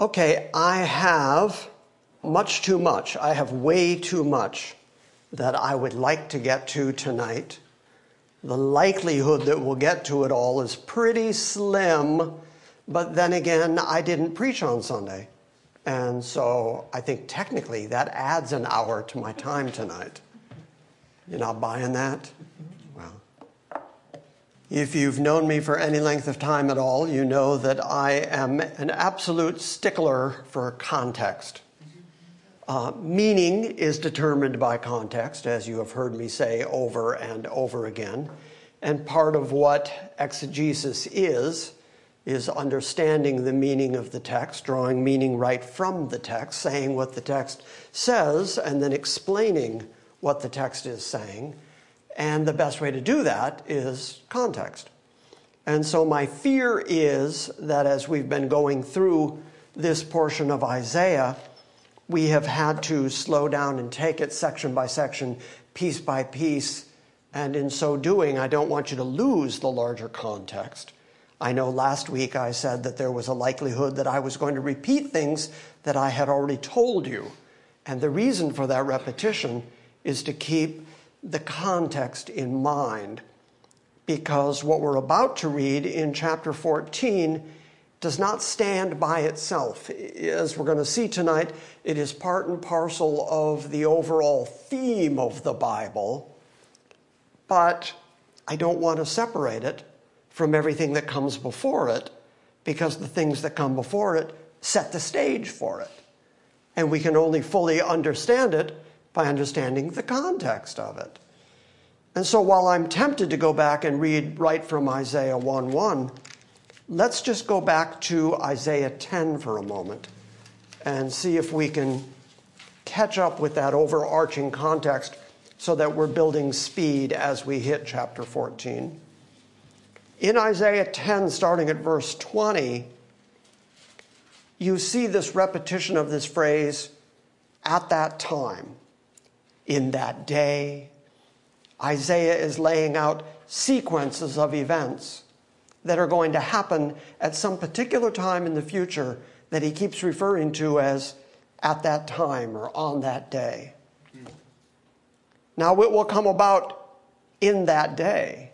Okay, I have much too much. I have way too much that I would like to get to tonight. The likelihood that we'll get to it all is pretty slim, but then again, I didn't preach on Sunday. And so I think technically that adds an hour to my time tonight. You're not buying that? If you've known me for any length of time at all, you know that I am an absolute stickler for context. Uh, meaning is determined by context, as you have heard me say over and over again. And part of what exegesis is, is understanding the meaning of the text, drawing meaning right from the text, saying what the text says, and then explaining what the text is saying. And the best way to do that is context. And so my fear is that as we've been going through this portion of Isaiah, we have had to slow down and take it section by section, piece by piece. And in so doing, I don't want you to lose the larger context. I know last week I said that there was a likelihood that I was going to repeat things that I had already told you. And the reason for that repetition is to keep the context in mind because what we're about to read in chapter 14 does not stand by itself. As we're going to see tonight, it is part and parcel of the overall theme of the Bible, but I don't want to separate it from everything that comes before it because the things that come before it set the stage for it. And we can only fully understand it by understanding the context of it. And so while I'm tempted to go back and read right from Isaiah 1 1, let's just go back to Isaiah 10 for a moment and see if we can catch up with that overarching context so that we're building speed as we hit chapter 14. In Isaiah 10, starting at verse 20, you see this repetition of this phrase, at that time in that day. Isaiah is laying out sequences of events that are going to happen at some particular time in the future that he keeps referring to as at that time or on that day. Now, it will come about in that day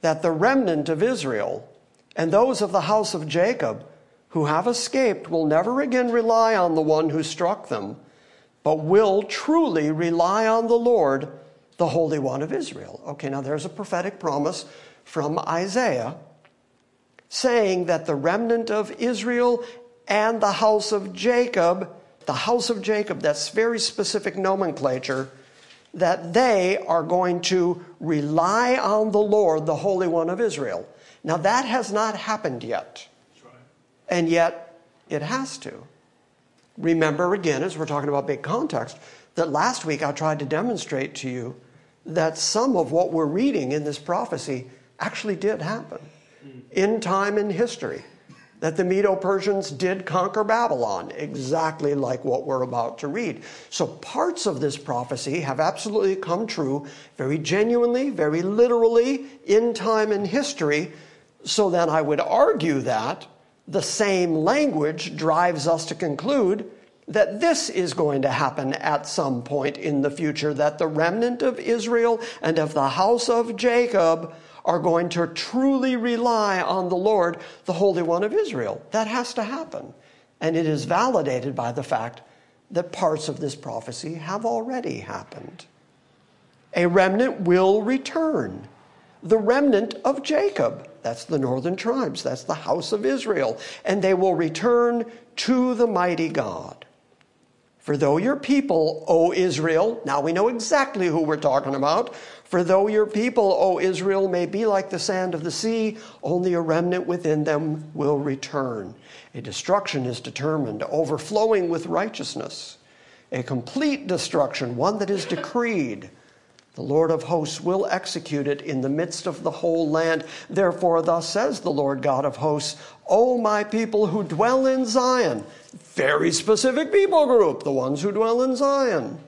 that the remnant of Israel and those of the house of Jacob who have escaped will never again rely on the one who struck them but will truly rely on the Lord, the Holy One of Israel. Okay, now there's a prophetic promise from Isaiah saying that the remnant of Israel and the house of Jacob, the house of Jacob, that's very specific nomenclature, that they are going to rely on the Lord, the Holy One of Israel. Now that has not happened yet. Right. And yet it has to. Remember again, as we're talking about big context, that last week I tried to demonstrate to you that some of what we're reading in this prophecy actually did happen in time in history. That the Medo Persians did conquer Babylon, exactly like what we're about to read. So parts of this prophecy have absolutely come true, very genuinely, very literally, in time in history. So then I would argue that the same language drives us to conclude that this is going to happen at some point in the future, that the remnant of Israel and of the house of Jacob are going to truly rely on the Lord, the Holy One of Israel. That has to happen. And it is validated by the fact that parts of this prophecy have already happened. A remnant will return, the remnant of Jacob. That's the northern tribes. That's the house of Israel. And they will return to the mighty God. For though your people, O Israel, now we know exactly who we're talking about. For though your people, O Israel, may be like the sand of the sea, only a remnant within them will return. A destruction is determined, overflowing with righteousness. A complete destruction, one that is decreed. The Lord of hosts will execute it in the midst of the whole land. Therefore, thus says the Lord God of hosts, O my people who dwell in Zion, very specific people group, the ones who dwell in Zion.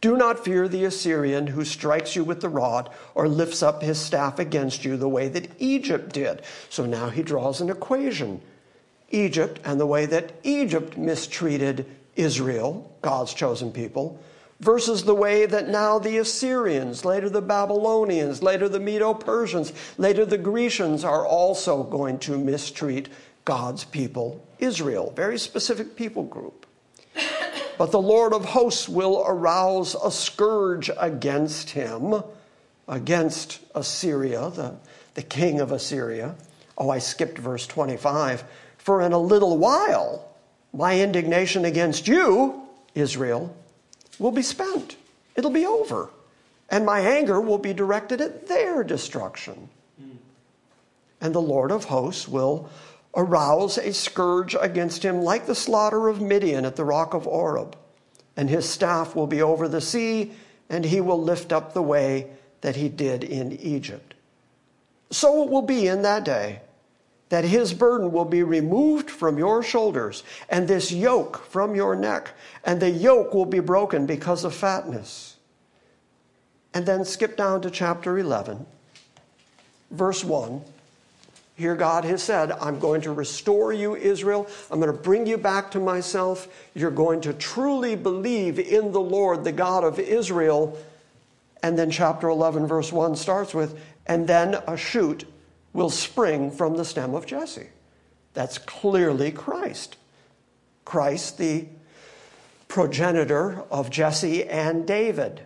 Do not fear the Assyrian who strikes you with the rod or lifts up his staff against you the way that Egypt did. So now he draws an equation Egypt and the way that Egypt mistreated Israel, God's chosen people versus the way that now the Assyrians, later the Babylonians, later the Medo Persians, later the Grecians are also going to mistreat God's people, Israel. Very specific people group. But the Lord of hosts will arouse a scourge against him, against Assyria, the, the king of Assyria. Oh, I skipped verse 25. For in a little while, my indignation against you, Israel, will be spent. It'll be over. And my anger will be directed at their destruction. Hmm. And the Lord of hosts will arouse a scourge against him like the slaughter of Midian at the rock of Oreb. And his staff will be over the sea, and he will lift up the way that he did in Egypt. So it will be in that day that his burden will be removed from your shoulders and this yoke from your neck, and the yoke will be broken because of fatness. And then skip down to chapter 11, verse 1. Here, God has said, I'm going to restore you, Israel. I'm going to bring you back to myself. You're going to truly believe in the Lord, the God of Israel. And then, chapter 11, verse 1 starts with, and then a shoot will spring from the stem of Jesse. That's clearly Christ. Christ, the progenitor of Jesse and David.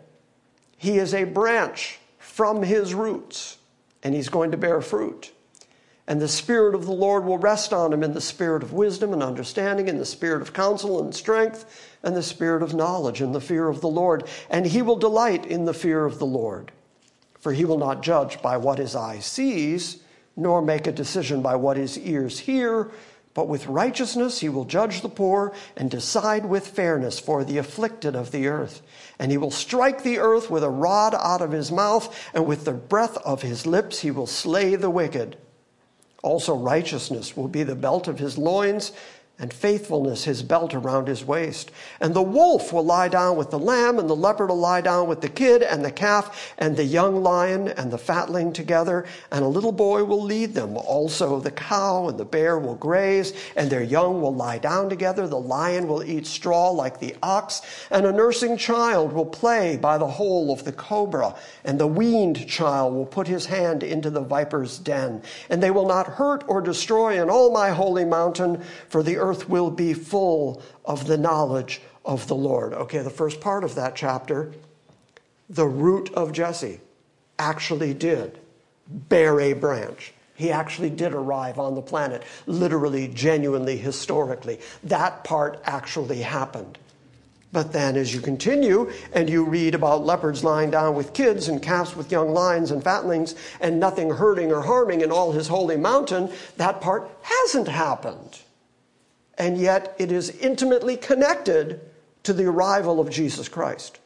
He is a branch from his roots, and he's going to bear fruit. And the Spirit of the Lord will rest on him in the spirit of wisdom and understanding, in the spirit of counsel and strength, and the spirit of knowledge and the fear of the Lord. And he will delight in the fear of the Lord. For he will not judge by what his eye sees, nor make a decision by what his ears hear, but with righteousness he will judge the poor and decide with fairness for the afflicted of the earth. And he will strike the earth with a rod out of his mouth, and with the breath of his lips he will slay the wicked. Also, righteousness will be the belt of his loins, and faithfulness his belt around his waist. And the wolf will lie down with the lamb, and the leopard will lie down with the kid and the calf, and the young lion and the fatling together, and a little boy will lead them. Also the cow and the bear will graze, and their young will lie down together. The lion will eat straw like the ox, and a nursing child will play by the hole of the cobra, and the weaned child will put his hand into the viper's den. And they will not hurt or destroy in all my holy mountain, for the earth will be full of the knowledge of the Lord. Okay, the first part of that chapter, the root of Jesse actually did bear a branch. He actually did arrive on the planet, literally, genuinely, historically. That part actually happened. But then, as you continue and you read about leopards lying down with kids and calves with young lions and fatlings and nothing hurting or harming in all his holy mountain, that part hasn't happened and yet it is intimately connected to the arrival of Jesus Christ.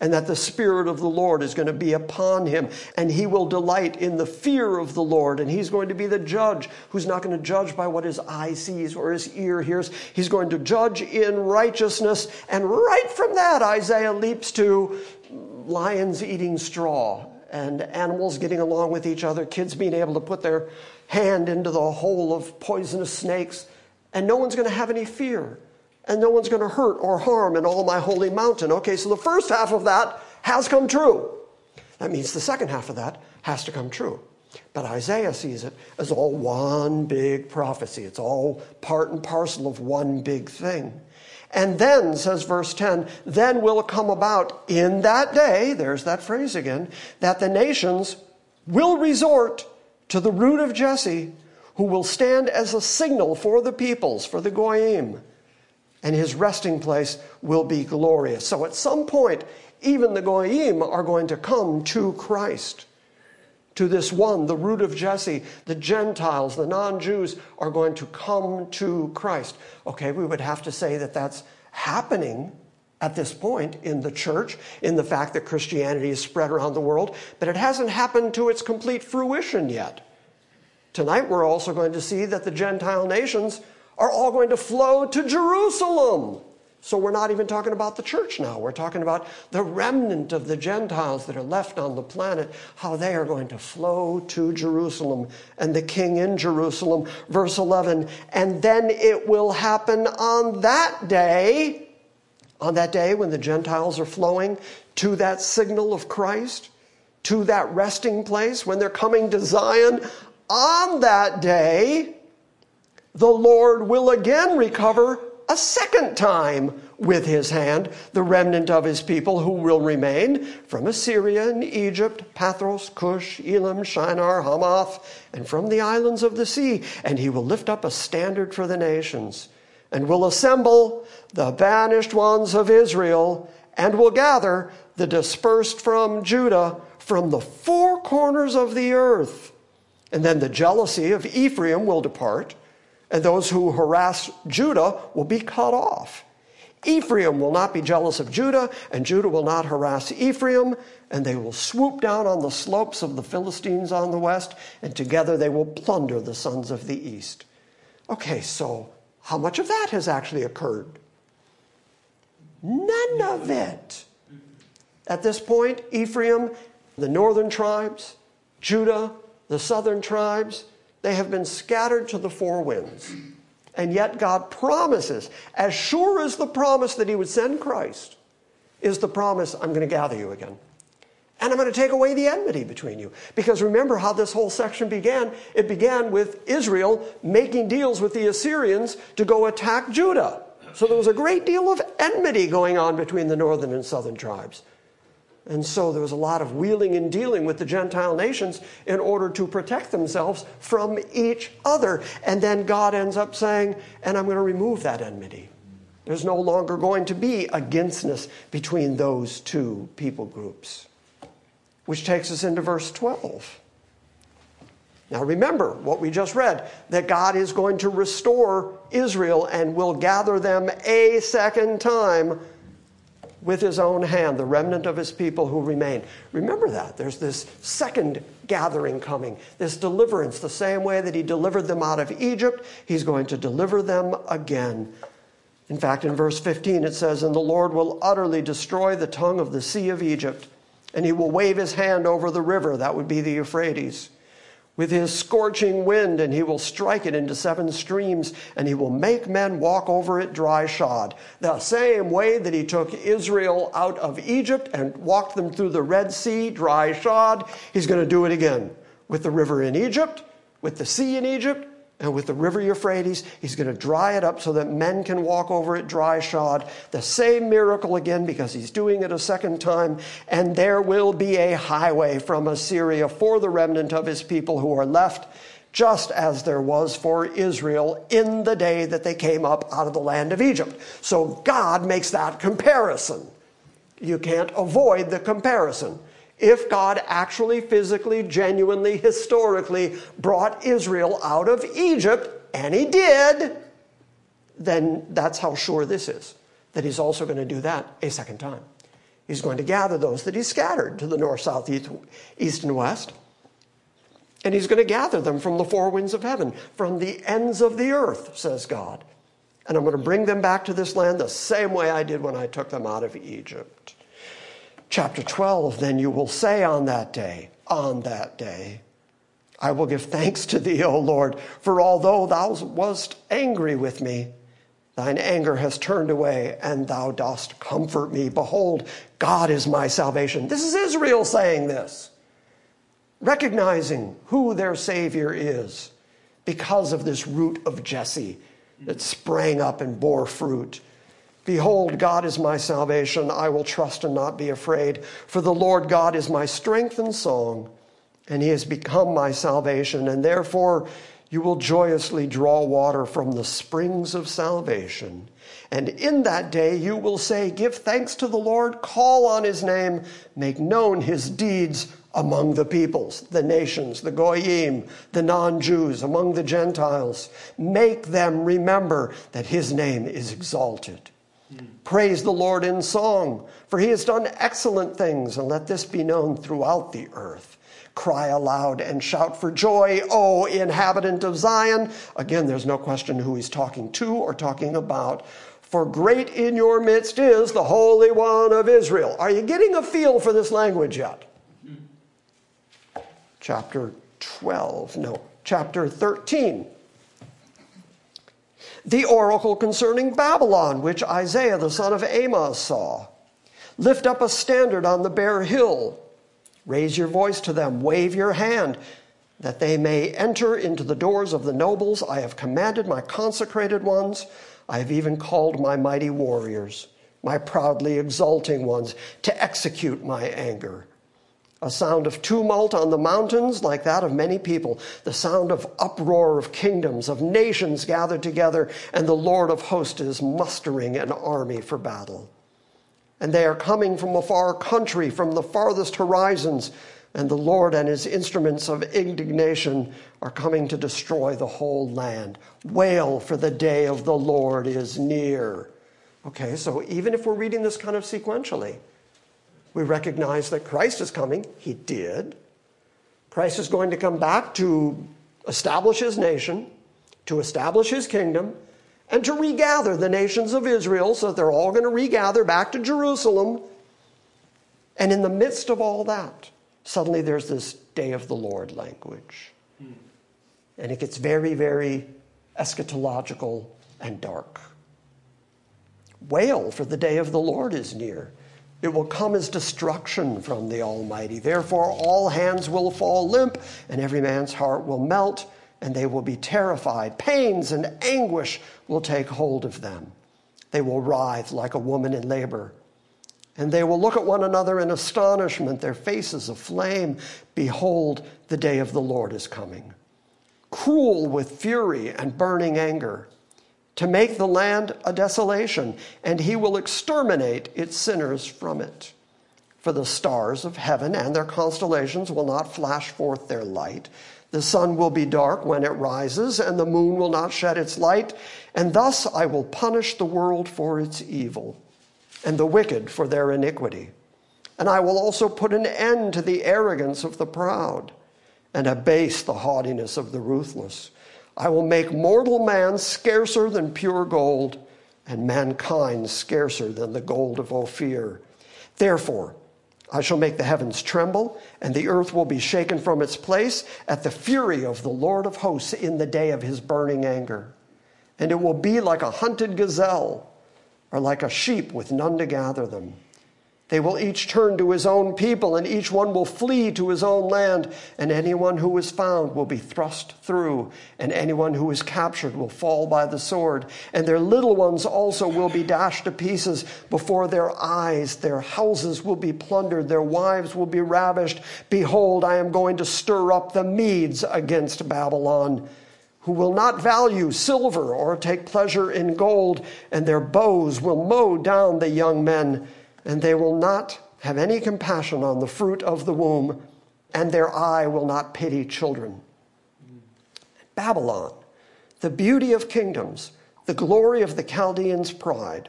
And that the Spirit of the Lord is going to be upon him, and he will delight in the fear of the Lord, and he's going to be the judge who's not going to judge by what his eye sees or his ear hears. He's going to judge in righteousness. And right from that, Isaiah leaps to lions eating straw and animals getting along with each other, kids being able to put their hand into the hole of poisonous snakes and no one's going to have any fear, and no one's going to hurt or harm in all my holy mountain. Okay, so the first half of that has come true. That means the second half of that has to come true. But Isaiah sees it as all one big prophecy. It's all part and parcel of one big thing. And then, says verse 10, then will come about in that day, there's that phrase again, that the nations will resort to the root of Jesse who will stand as a signal for the peoples, for the Goyim. and his resting place will be glorious. So at some point, even the Goyim are going to come to Christ, to this one, the root of Jesse. The Gentiles, the non Jews, are going to come to Christ. Okay, we would have to say that that's happening at this point in the church, in the fact that Christianity is spread around the world, but it hasn't happened to its complete fruition yet. Tonight, we're also going to see that the Gentile nations are all going to flow to Jerusalem. So we're not even talking about the church now. We're talking about the remnant of the Gentiles that are left on the planet, how they are going to flow to Jerusalem and the king in Jerusalem. Verse 11, and then it will happen on that day, on that day when the Gentiles are flowing to that signal of Christ, to that resting place, when they're coming to Zion, on that day, the Lord will again recover a second time with his hand the remnant of his people who will remain from Assyria and Egypt, Pathros, Cush, Elam, Shinar, Hamath, and from the islands of the sea. And he will lift up a standard for the nations and will assemble the banished ones of Israel and will gather the dispersed from Judah from the four corners of the earth. And then the jealousy of Ephraim will depart and those who harass Judah will be cut off. Ephraim will not be jealous of Judah, and Judah will not harass Ephraim, and they will swoop down on the slopes of the Philistines on the west, and together they will plunder the sons of the east. Okay, so how much of that has actually occurred? None of it. At this point, Ephraim, the northern tribes, Judah, the southern tribes, they have been scattered to the four winds. And yet God promises, as sure as the promise that He would send Christ, is the promise, I'm going to gather you again. And I'm going to take away the enmity between you. Because remember how this whole section began? It began with Israel making deals with the Assyrians to go attack Judah. So there was a great deal of enmity going on between the northern and southern tribes. And so there was a lot of wheeling and dealing with the Gentile nations in order to protect themselves from each other. And then God ends up saying, and I'm going to remove that enmity. There's no longer going to be againstness between those two people groups. Which takes us into verse 12. Now remember what we just read that God is going to restore Israel and will gather them a second time with his own hand the remnant of his people who remain. Remember that. There's this second gathering coming, this deliverance, the same way that he delivered them out of Egypt, he's going to deliver them again. In fact, in verse 15 it says, And the Lord will utterly destroy the tongue of the sea of Egypt, and he will wave his hand over the river, that would be the Euphrates with his scorching wind, and he will strike it into seven streams, and he will make men walk over it dry shod. The same way that he took Israel out of Egypt and walked them through the Red Sea dry shod, he's going to do it again with the river in Egypt, with the sea in Egypt, and with the river Euphrates, he's going to dry it up so that men can walk over it dry shod. The same miracle again because he's doing it a second time. And there will be a highway from Assyria for the remnant of his people who are left, just as there was for Israel in the day that they came up out of the land of Egypt. So God makes that comparison. You can't avoid the comparison if God actually, physically, genuinely, historically brought Israel out of Egypt, and He did, then that's how sure this is that He's also going to do that a second time. He's going to gather those that He scattered to the north, south, east, east and west. And He's going to gather them from the four winds of heaven, from the ends of the earth, says God. And I'm going to bring them back to this land the same way I did when I took them out of Egypt chapter 12, then you will say on that day, on that day, I will give thanks to thee, O Lord, for although thou wast angry with me, thine anger has turned away, and thou dost comfort me. Behold, God is my salvation. This is Israel saying this, recognizing who their Savior is because of this root of Jesse that sprang up and bore fruit. Behold, God is my salvation. I will trust and not be afraid. For the Lord God is my strength and song, and he has become my salvation. And therefore, You will joyously draw water from the springs of salvation. And in that day you will say, Give thanks to the Lord, call on his name, make known his deeds among the peoples, the nations, the Goyim, the non Jews, among the Gentiles. Make them remember that his name is exalted. Praise the Lord in song, for he has done excellent things, and let this be known throughout the earth. Cry aloud and shout for joy, O inhabitant of Zion. Again, there's no question who he's talking to or talking about. For great in your midst is the Holy One of Israel. Are you getting a feel for this language yet? Chapter 12, no, chapter 13. The oracle concerning Babylon, which Isaiah the son of Amos saw. Lift up a standard on the bare hill Raise your voice to them, wave your hand, that they may enter into the doors of the nobles. I have commanded my consecrated ones. I have even called my mighty warriors, my proudly exulting ones, to execute my anger. A sound of tumult on the mountains, like that of many people, the sound of uproar of kingdoms, of nations gathered together, and the Lord of hosts is mustering an army for battle and they are coming from a far country, from the farthest horizons. And the Lord and his instruments of indignation are coming to destroy the whole land. Wail, for the day of the Lord is near. Okay, so even if we're reading this kind of sequentially, we recognize that Christ is coming. He did. Christ is going to come back to establish his nation, to establish his kingdom, and to regather the nations of Israel so that they're all going to regather back to Jerusalem. And in the midst of all that, suddenly there's this day of the Lord language. And it gets very, very eschatological and dark. Wail, for the day of the Lord is near. It will come as destruction from the Almighty. Therefore, all hands will fall limp, and every man's heart will melt and they will be terrified. Pains and anguish will take hold of them. They will writhe like a woman in labor. And they will look at one another in astonishment, their faces aflame. Behold, the day of the Lord is coming. Cruel with fury and burning anger, to make the land a desolation, and he will exterminate its sinners from it. For the stars of heaven and their constellations will not flash forth their light the sun will be dark when it rises, and the moon will not shed its light. And thus I will punish the world for its evil, and the wicked for their iniquity. And I will also put an end to the arrogance of the proud, and abase the haughtiness of the ruthless. I will make mortal man scarcer than pure gold, and mankind scarcer than the gold of Ophir. Therefore, I shall make the heavens tremble, and the earth will be shaken from its place at the fury of the Lord of hosts in the day of his burning anger. And it will be like a hunted gazelle, or like a sheep with none to gather them. They will each turn to his own people, and each one will flee to his own land, and anyone who is found will be thrust through, and anyone who is captured will fall by the sword, and their little ones also will be dashed to pieces before their eyes. Their houses will be plundered, their wives will be ravished. Behold, I am going to stir up the Medes against Babylon who will not value silver or take pleasure in gold, and their bows will mow down the young men and they will not have any compassion on the fruit of the womb, and their eye will not pity children. Babylon, the beauty of kingdoms, the glory of the Chaldeans' pride,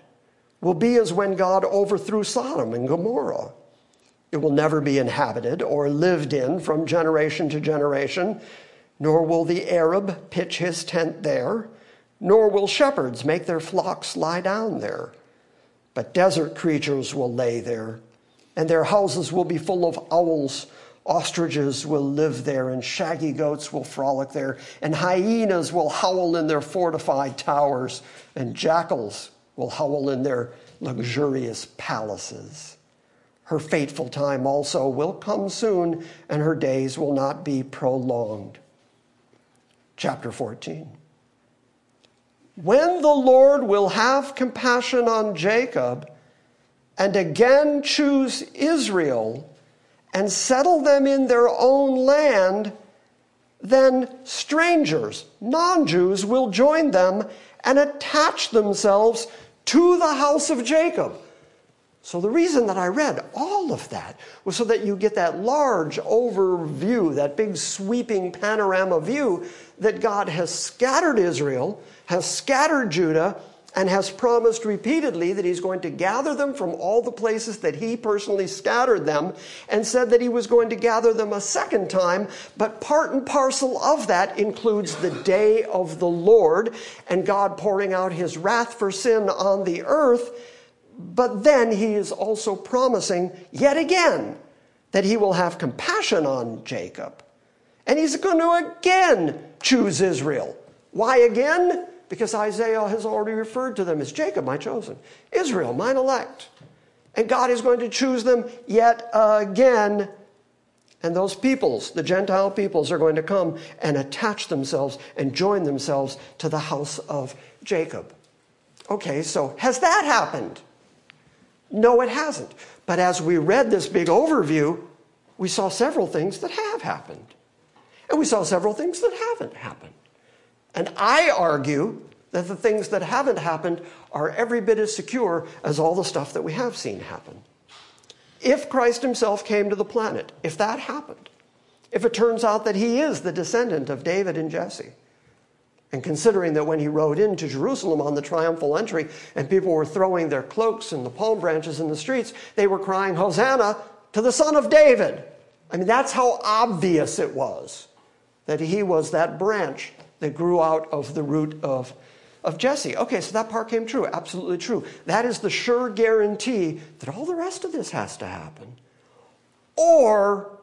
will be as when God overthrew Sodom and Gomorrah. It will never be inhabited or lived in from generation to generation, nor will the Arab pitch his tent there, nor will shepherds make their flocks lie down there. But desert creatures will lay there, and their houses will be full of owls. Ostriches will live there, and shaggy goats will frolic there, and hyenas will howl in their fortified towers, and jackals will howl in their luxurious palaces. Her fateful time also will come soon, and her days will not be prolonged. Chapter 14. When the Lord will have compassion on Jacob and again choose Israel and settle them in their own land, then strangers, non Jews, will join them and attach themselves to the house of Jacob. So, the reason that I read all of that was so that you get that large overview, that big sweeping panorama view that God has scattered Israel, has scattered Judah, and has promised repeatedly that he's going to gather them from all the places that he personally scattered them, and said that he was going to gather them a second time. But part and parcel of that includes the day of the Lord and God pouring out his wrath for sin on the earth. But then he is also promising yet again that he will have compassion on Jacob. And he's going to again choose Israel. Why again? Because Isaiah has already referred to them as Jacob, my chosen, Israel, mine elect. And God is going to choose them yet again. And those peoples, the Gentile peoples, are going to come and attach themselves and join themselves to the house of Jacob. Okay, so has that happened? No, it hasn't. But as we read this big overview, we saw several things that have happened. And we saw several things that haven't happened. And I argue that the things that haven't happened are every bit as secure as all the stuff that we have seen happen. If Christ himself came to the planet, if that happened, if it turns out that he is the descendant of David and Jesse, and considering that when he rode into Jerusalem on the triumphal entry and people were throwing their cloaks and the palm branches in the streets, they were crying, Hosanna to the Son of David. I mean, that's how obvious it was that he was that branch that grew out of the root of, of Jesse. Okay, so that part came true. Absolutely true. That is the sure guarantee that all the rest of this has to happen. Or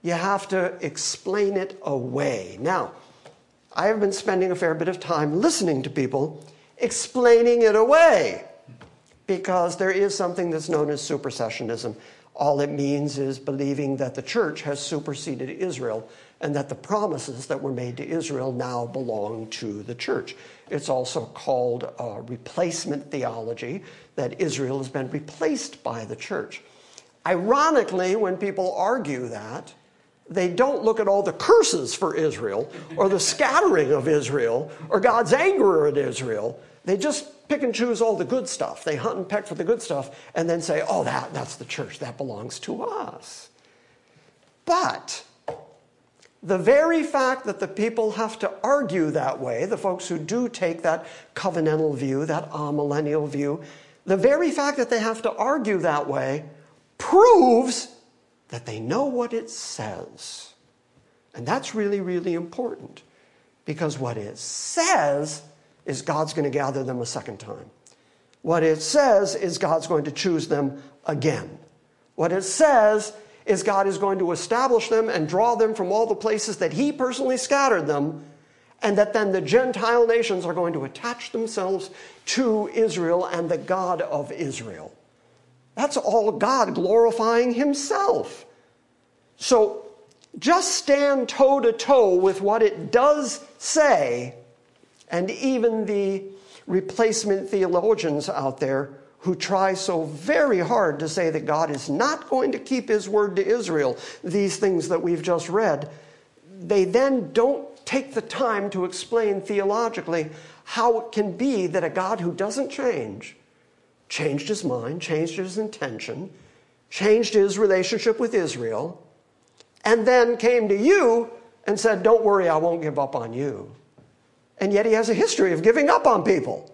you have to explain it away. Now, I have been spending a fair bit of time listening to people explaining it away because there is something that's known as supersessionism. All it means is believing that the church has superseded Israel and that the promises that were made to Israel now belong to the church. It's also called uh, replacement theology, that Israel has been replaced by the church. Ironically, when people argue that, they don't look at all the curses for Israel or the scattering of Israel or God's anger at Israel. They just pick and choose all the good stuff. They hunt and peck for the good stuff and then say, oh, that, that's the church. That belongs to us. But the very fact that the people have to argue that way, the folks who do take that covenantal view, that amillennial view, the very fact that they have to argue that way proves that they know what it says. And that's really, really important because what it says is God's going to gather them a second time. What it says is God's going to choose them again. What it says is God is going to establish them and draw them from all the places that He personally scattered them, and that then the Gentile nations are going to attach themselves to Israel and the God of Israel. That's all God glorifying Himself. So just stand toe to toe with what it does say, and even the replacement theologians out there who try so very hard to say that God is not going to keep his word to Israel, these things that we've just read, they then don't take the time to explain theologically how it can be that a God who doesn't change changed his mind, changed his intention, changed his relationship with Israel, and then came to you and said, Don't worry, I won't give up on you. And yet he has a history of giving up on people.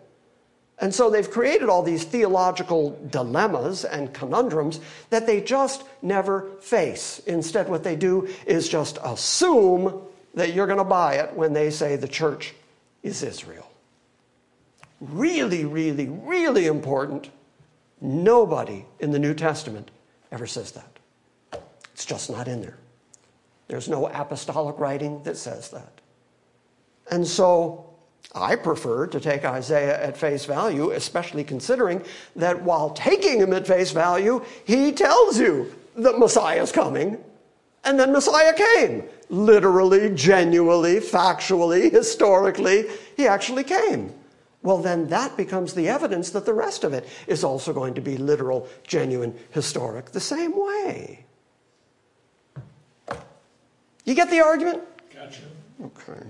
And so they've created all these theological dilemmas and conundrums that they just never face. Instead, what they do is just assume that you're going to buy it when they say the church is Israel. Really, really, really important. Nobody in the New Testament ever says that. It's just not in there. There's no apostolic writing that says that. And so I prefer to take Isaiah at face value, especially considering that while taking him at face value, he tells you that Messiah is coming. And then Messiah came. Literally, genuinely, factually, historically, he actually came. Well, then that becomes the evidence that the rest of it is also going to be literal, genuine, historic, the same way. You get the argument? Gotcha. Okay.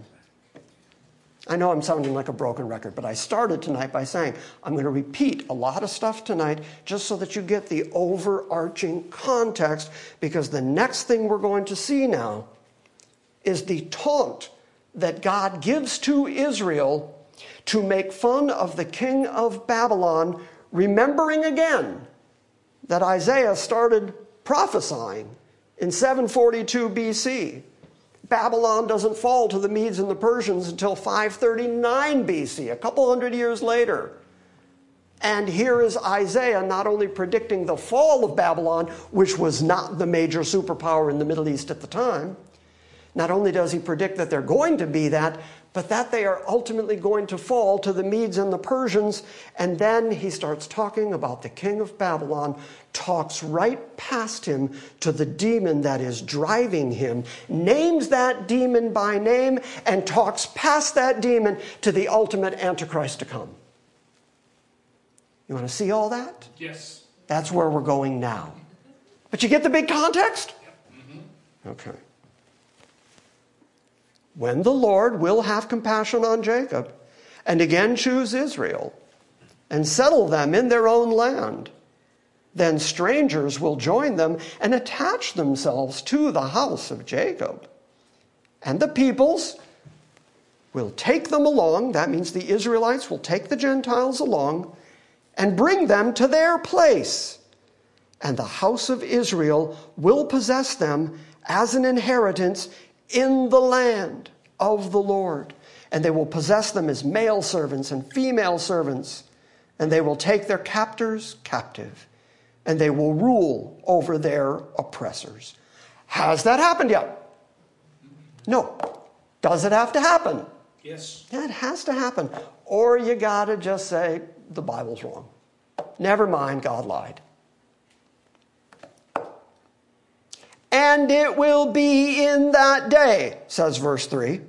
I know I'm sounding like a broken record, but I started tonight by saying I'm going to repeat a lot of stuff tonight just so that you get the overarching context because the next thing we're going to see now is the taunt that God gives to Israel to make fun of the king of Babylon, remembering again that Isaiah started prophesying in 742 BC. Babylon doesn't fall to the Medes and the Persians until 539 BC, a couple hundred years later. And here is Isaiah not only predicting the fall of Babylon, which was not the major superpower in the Middle East at the time, not only does he predict that they're going to be that, but that they are ultimately going to fall to the Medes and the Persians. And then he starts talking about the king of Babylon, talks right past him to the demon that is driving him, names that demon by name, and talks past that demon to the ultimate Antichrist to come. You want to see all that? Yes. That's where we're going now. But you get the big context? Yep. Mm-hmm. Okay when the Lord will have compassion on Jacob and again choose Israel and settle them in their own land, then strangers will join them and attach themselves to the house of Jacob. And the peoples will take them along, that means the Israelites will take the Gentiles along and bring them to their place. And the house of Israel will possess them as an inheritance in the land of the Lord. And they will possess them as male servants and female servants. And they will take their captors captive. And they will rule over their oppressors. Has that happened yet? No. Does it have to happen? Yes. Yeah, it has to happen. Or you got to just say, the Bible's wrong. Never mind, God lied. And it will be in that day, says verse 3,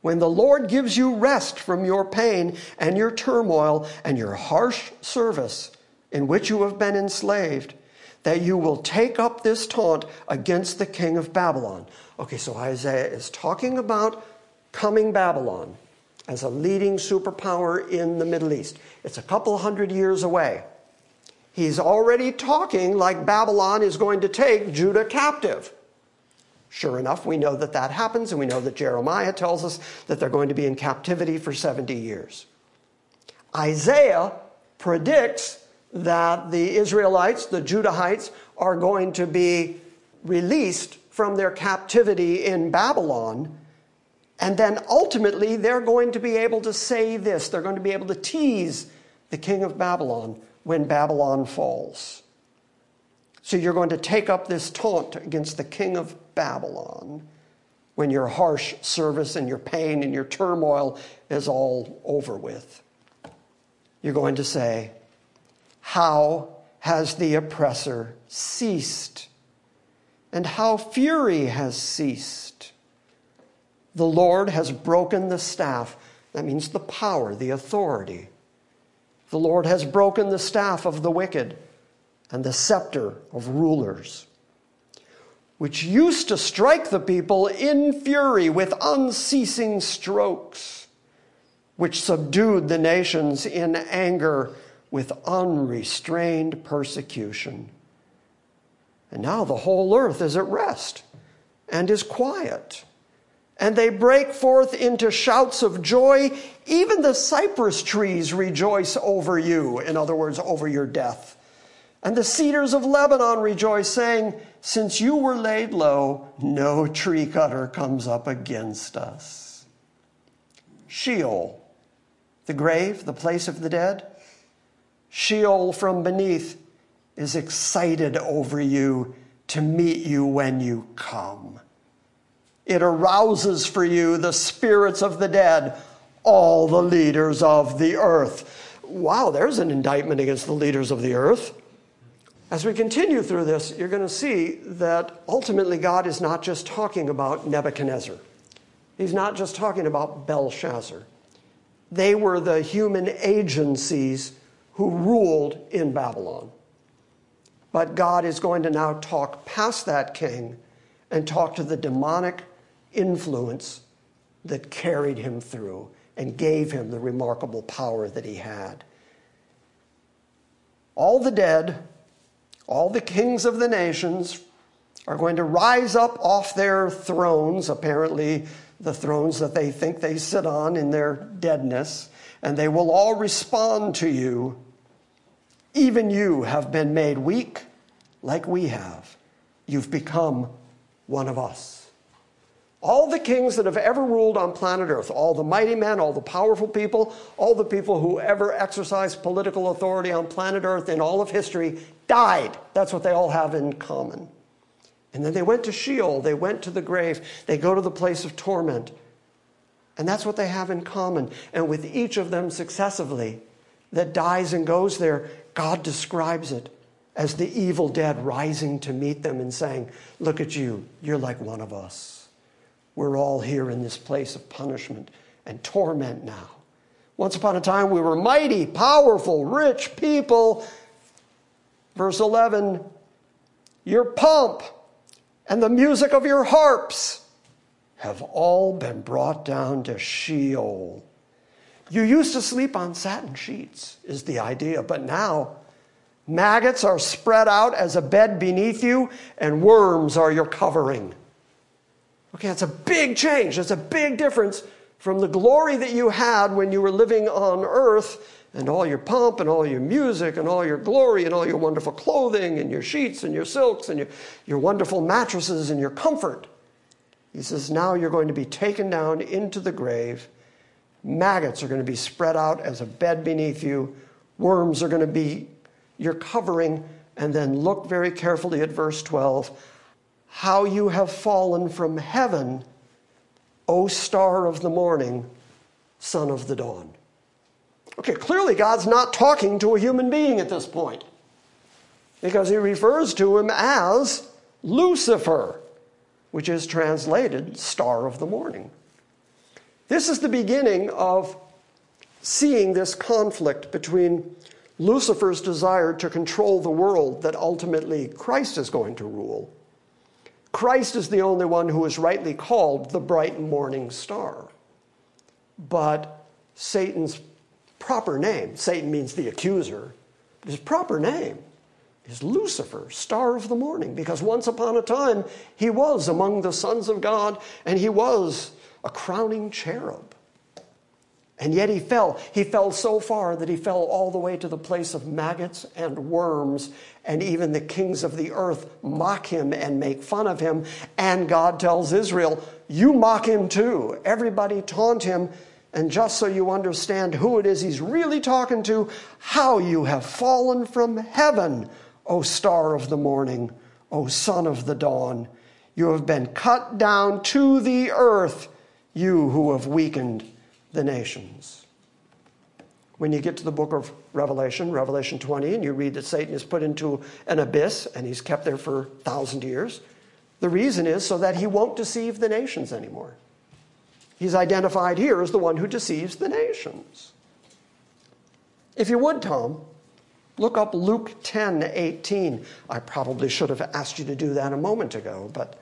when the Lord gives you rest from your pain and your turmoil and your harsh service in which you have been enslaved, that you will take up this taunt against the king of Babylon. Okay, so Isaiah is talking about coming Babylon as a leading superpower in the Middle East. It's a couple hundred years away. He's already talking like Babylon is going to take Judah captive. Sure enough, we know that that happens, and we know that Jeremiah tells us that they're going to be in captivity for 70 years. Isaiah predicts that the Israelites, the Judahites, are going to be released from their captivity in Babylon. And then ultimately, they're going to be able to say this. They're going to be able to tease the king of Babylon when Babylon falls. So you're going to take up this taunt against the king of Babylon when your harsh service and your pain and your turmoil is all over with. You're going to say, How has the oppressor ceased? And how fury has ceased? The Lord has broken the staff. That means the power, the authority the Lord has broken the staff of the wicked and the scepter of rulers, which used to strike the people in fury with unceasing strokes, which subdued the nations in anger with unrestrained persecution. And now the whole earth is at rest and is quiet and they break forth into shouts of joy. Even the cypress trees rejoice over you, in other words, over your death. And the cedars of Lebanon rejoice, saying, Since you were laid low, no tree cutter comes up against us. Sheol, the grave, the place of the dead, Sheol from beneath is excited over you to meet you when you come. It arouses for you the spirits of the dead, all the leaders of the earth. Wow, there's an indictment against the leaders of the earth. As we continue through this, you're going to see that ultimately God is not just talking about Nebuchadnezzar. He's not just talking about Belshazzar. They were the human agencies who ruled in Babylon. But God is going to now talk past that king and talk to the demonic influence that carried him through and gave him the remarkable power that he had. All the dead, all the kings of the nations are going to rise up off their thrones, apparently the thrones that they think they sit on in their deadness, and they will all respond to you. Even you have been made weak like we have. You've become one of us. All the kings that have ever ruled on planet Earth, all the mighty men, all the powerful people, all the people who ever exercised political authority on planet Earth in all of history died. That's what they all have in common. And then they went to Sheol, they went to the grave, they go to the place of torment. And that's what they have in common. And with each of them successively that dies and goes there, God describes it as the evil dead rising to meet them and saying, Look at you, you're like one of us. We're all here in this place of punishment and torment now. Once upon a time, we were mighty, powerful, rich people. Verse 11, your pomp and the music of your harps have all been brought down to Sheol. You used to sleep on satin sheets, is the idea, but now maggots are spread out as a bed beneath you, and worms are your covering. Okay, that's a big change. That's a big difference from the glory that you had when you were living on earth and all your pomp and all your music and all your glory and all your wonderful clothing and your sheets and your silks and your, your wonderful mattresses and your comfort. He says, now you're going to be taken down into the grave. Maggots are going to be spread out as a bed beneath you. Worms are going to be your covering. And then look very carefully at verse 12. How you have fallen from heaven, O star of the morning, son of the dawn. Okay, clearly God's not talking to a human being at this point because he refers to him as Lucifer, which is translated star of the morning. This is the beginning of seeing this conflict between Lucifer's desire to control the world that ultimately Christ is going to rule. Christ is the only one who is rightly called the bright morning star. But Satan's proper name, Satan means the accuser, his proper name is Lucifer, star of the morning, because once upon a time he was among the sons of God and he was a crowning cherub. And yet he fell. He fell so far that he fell all the way to the place of maggots and worms, and even the kings of the earth mock him and make fun of him. And God tells Israel, You mock him too. Everybody taunt him and just so you understand who it is he's really talking to, how you have fallen from heaven, O star of the morning, O son of the dawn. You have been cut down to the earth, you who have weakened the nations. When you get to the book of Revelation, Revelation 20, and you read that Satan is put into an abyss and he's kept there for a thousand years, the reason is so that he won't deceive the nations anymore. He's identified here as the one who deceives the nations. If you would, Tom, look up Luke 10 18. I probably should have asked you to do that a moment ago, but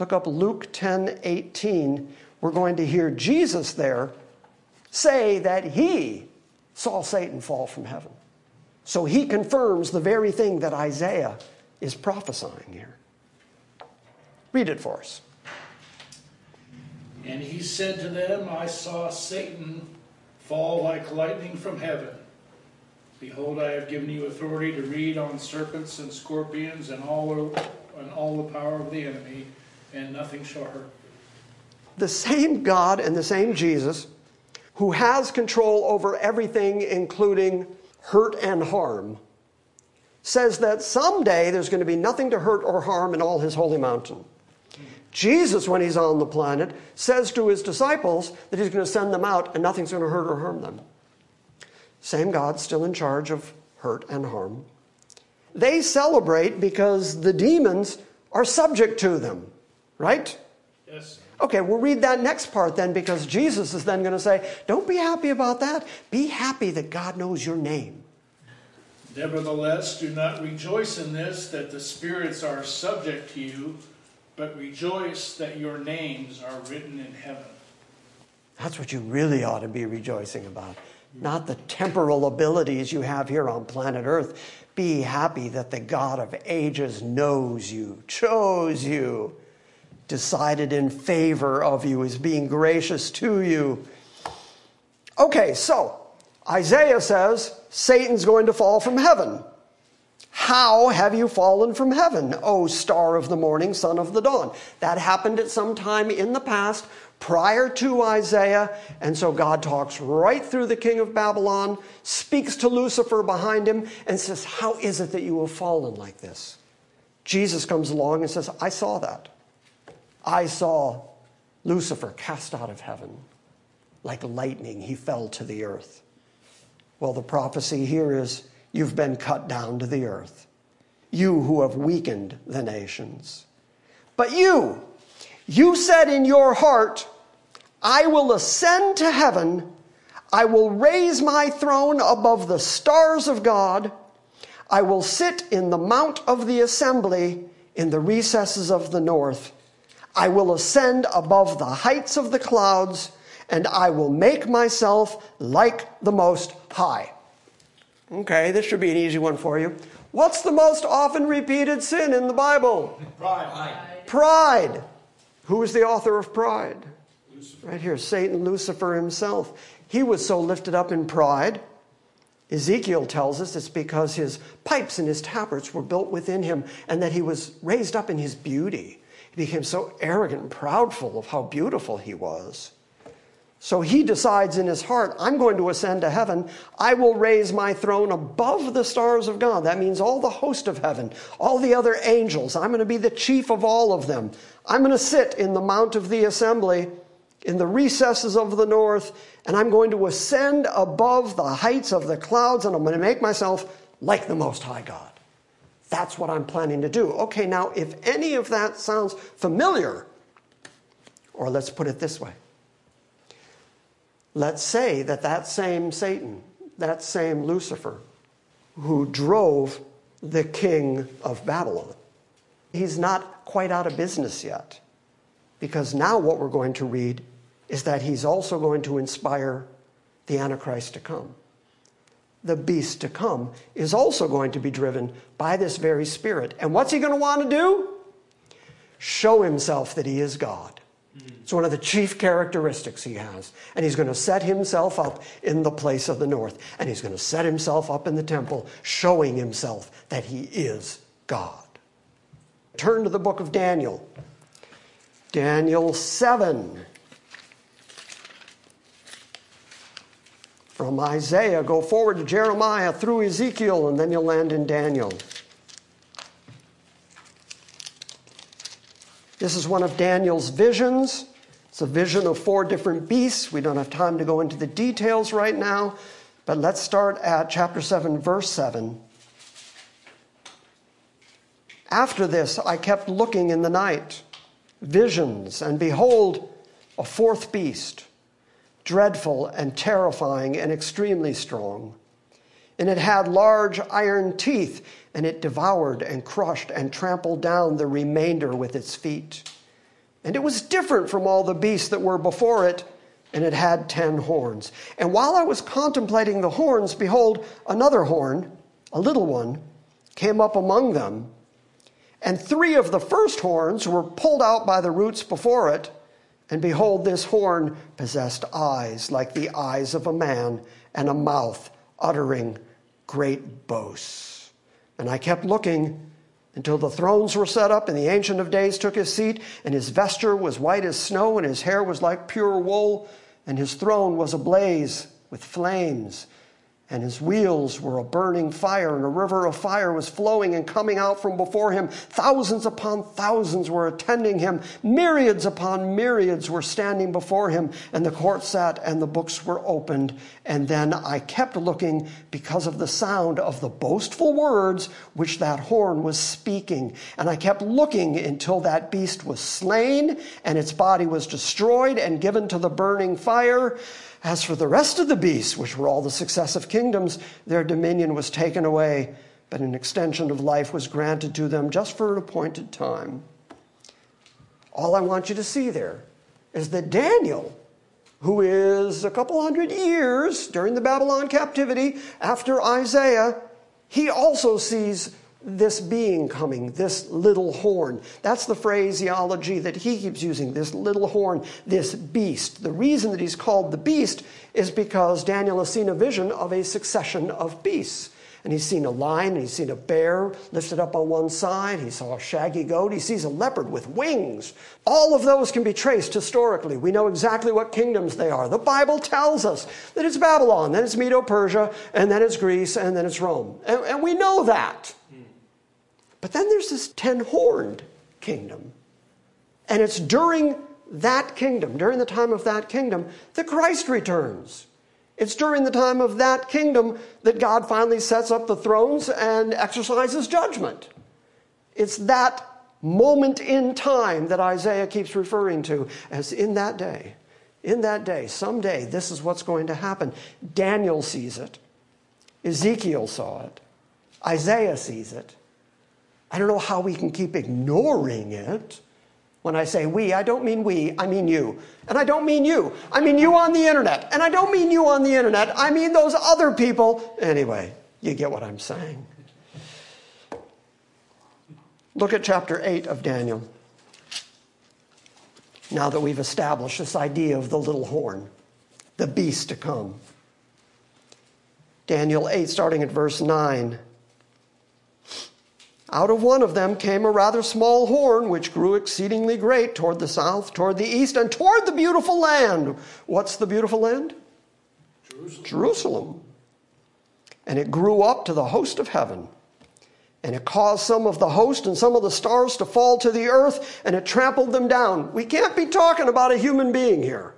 look up Luke 10 18. We're going to hear Jesus there say that he saw Satan fall from heaven. So he confirms the very thing that Isaiah is prophesying here. Read it for us. And he said to them, I saw Satan fall like lightning from heaven. Behold, I have given you authority to read on serpents and scorpions and all, and all the power of the enemy, and nothing shall hurt. The same God and the same Jesus, who has control over everything, including hurt and harm, says that someday there's going to be nothing to hurt or harm in all his holy mountain. Jesus, when he's on the planet, says to his disciples that he's going to send them out and nothing's going to hurt or harm them. Same God, still in charge of hurt and harm. They celebrate because the demons are subject to them, right? Yes. Okay, we'll read that next part then because Jesus is then going to say, Don't be happy about that. Be happy that God knows your name. Nevertheless, do not rejoice in this, that the spirits are subject to you but rejoice that your names are written in heaven. That's what you really ought to be rejoicing about, not the temporal abilities you have here on planet Earth. Be happy that the God of ages knows you, chose you, decided in favor of you, is being gracious to you. Okay, so Isaiah says Satan's going to fall from heaven. How have you fallen from heaven, O star of the morning, son of the dawn? That happened at some time in the past prior to Isaiah. And so God talks right through the king of Babylon, speaks to Lucifer behind him, and says, How is it that you have fallen like this? Jesus comes along and says, I saw that. I saw Lucifer cast out of heaven. Like lightning, he fell to the earth. Well, the prophecy here is you've been cut down to the earth. You who have weakened the nations. But you, you said in your heart, I will ascend to heaven. I will raise my throne above the stars of God. I will sit in the mount of the assembly in the recesses of the north. I will ascend above the heights of the clouds, and I will make myself like the Most High. Okay, this should be an easy one for you. What's the most often repeated sin in the Bible? Pride. Pride. Who is the author of pride? Lucifer. Right here, Satan, Lucifer himself. He was so lifted up in pride. Ezekiel tells us it's because his pipes and his tabrets were built within him and that he was raised up in his beauty. He became so arrogant and proudful of how beautiful he was. So he decides in his heart, I'm going to ascend to heaven. I will raise my throne above the stars of God. That means all the host of heaven, all the other angels. I'm going to be the chief of all of them. I'm going to sit in the mount of the assembly, in the recesses of the north, and I'm going to ascend above the heights of the clouds, and I'm going to make myself like the Most High God. That's what I'm planning to do. Okay, now, if any of that sounds familiar, or let's put it this way Let's say that that same Satan, that same Lucifer, who drove the king of Babylon, he's not quite out of business yet. Because now what we're going to read is that he's also going to inspire the Antichrist to come. The beast to come is also going to be driven by this very spirit. And what's he going to want to do? Show himself that he is God. It's one of the chief characteristics he has. And he's going to set himself up in the place of the north. And he's going to set himself up in the temple, showing himself that he is God. Turn to the book of Daniel. Daniel 7. From Isaiah, go forward to Jeremiah through Ezekiel, and then you'll land in Daniel. This is one of Daniel's visions. It's a vision of four different beasts. We don't have time to go into the details right now, but let's start at chapter 7, verse 7. After this, I kept looking in the night, visions, and behold, a fourth beast, dreadful and terrifying and extremely strong. And it had large iron teeth, and it devoured and crushed and trampled down the remainder with its feet. And it was different from all the beasts that were before it, and it had ten horns. And while I was contemplating the horns, behold, another horn, a little one, came up among them. And three of the first horns were pulled out by the roots before it. And behold, this horn possessed eyes like the eyes of a man, and a mouth uttering great boasts. And I kept looking until the thrones were set up and the Ancient of Days took his seat, and his vesture was white as snow, and his hair was like pure wool, and his throne was ablaze with flames and his wheels were a burning fire, and a river of fire was flowing and coming out from before him. Thousands upon thousands were attending him. Myriads upon myriads were standing before him, and the court sat, and the books were opened. And then I kept looking because of the sound of the boastful words which that horn was speaking. And I kept looking until that beast was slain, and its body was destroyed and given to the burning fire. As for the rest of the beasts, which were all the successive kingdoms, their dominion was taken away, but an extension of life was granted to them just for an appointed time. All I want you to see there is that Daniel, who is a couple hundred years during the Babylon captivity after Isaiah, he also sees this being coming, this little horn. That's the phraseology that he keeps using this little horn, this beast. The reason that he's called the beast is because Daniel has seen a vision of a succession of beasts. And he's seen a lion, and he's seen a bear lifted up on one side. He saw a shaggy goat. He sees a leopard with wings. All of those can be traced historically. We know exactly what kingdoms they are. The Bible tells us that it's Babylon, then it's Medo Persia, and then it's Greece, and then it's Rome. And, and we know that. But then there's this ten horned kingdom. And it's during that kingdom, during the time of that kingdom, that Christ returns. It's during the time of that kingdom that God finally sets up the thrones and exercises judgment. It's that moment in time that Isaiah keeps referring to as in that day. In that day, someday, this is what's going to happen. Daniel sees it. Ezekiel saw it. Isaiah sees it. I don't know how we can keep ignoring it. When I say we, I don't mean we, I mean you. And I don't mean you. I mean you on the internet. And I don't mean you on the internet. I mean those other people. Anyway, you get what I'm saying. Look at chapter 8 of Daniel. Now that we've established this idea of the little horn, the beast to come. Daniel 8, starting at verse 9. Out of one of them came a rather small horn, which grew exceedingly great toward the south, toward the east, and toward the beautiful land. What's the beautiful land? Jerusalem. Jerusalem. And it grew up to the host of heaven. And it caused some of the host and some of the stars to fall to the earth, and it trampled them down. We can't be talking about a human being here.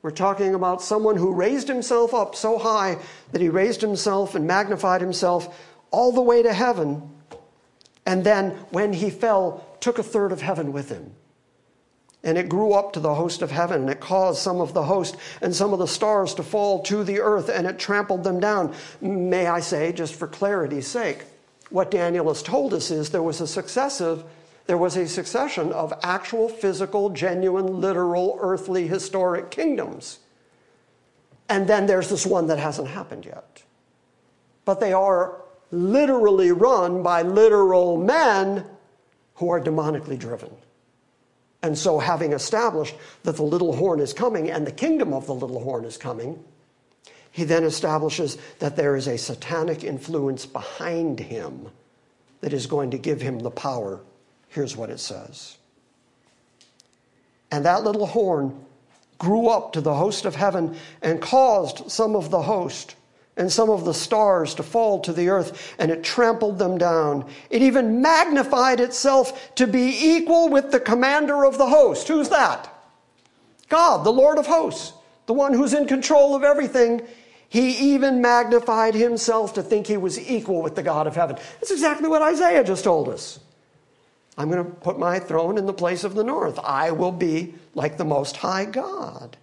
We're talking about someone who raised himself up so high that he raised himself and magnified himself all the way to heaven and then when he fell, took a third of heaven with him. And it grew up to the host of heaven, and it caused some of the host and some of the stars to fall to the earth, and it trampled them down. May I say, just for clarity's sake, what Daniel has told us is there was a successive, there was a succession of actual, physical, genuine, literal, earthly, historic kingdoms. And then there's this one that hasn't happened yet. But they are literally run by literal men who are demonically driven. And so, having established that the little horn is coming and the kingdom of the little horn is coming, he then establishes that there is a satanic influence behind him that is going to give him the power. Here's what it says. And that little horn grew up to the host of heaven and caused some of the host and some of the stars to fall to the earth, and it trampled them down. It even magnified itself to be equal with the commander of the host. Who's that? God, the Lord of hosts, the one who's in control of everything. He even magnified himself to think he was equal with the God of heaven. That's exactly what Isaiah just told us. I'm going to put my throne in the place of the north. I will be like the Most High God.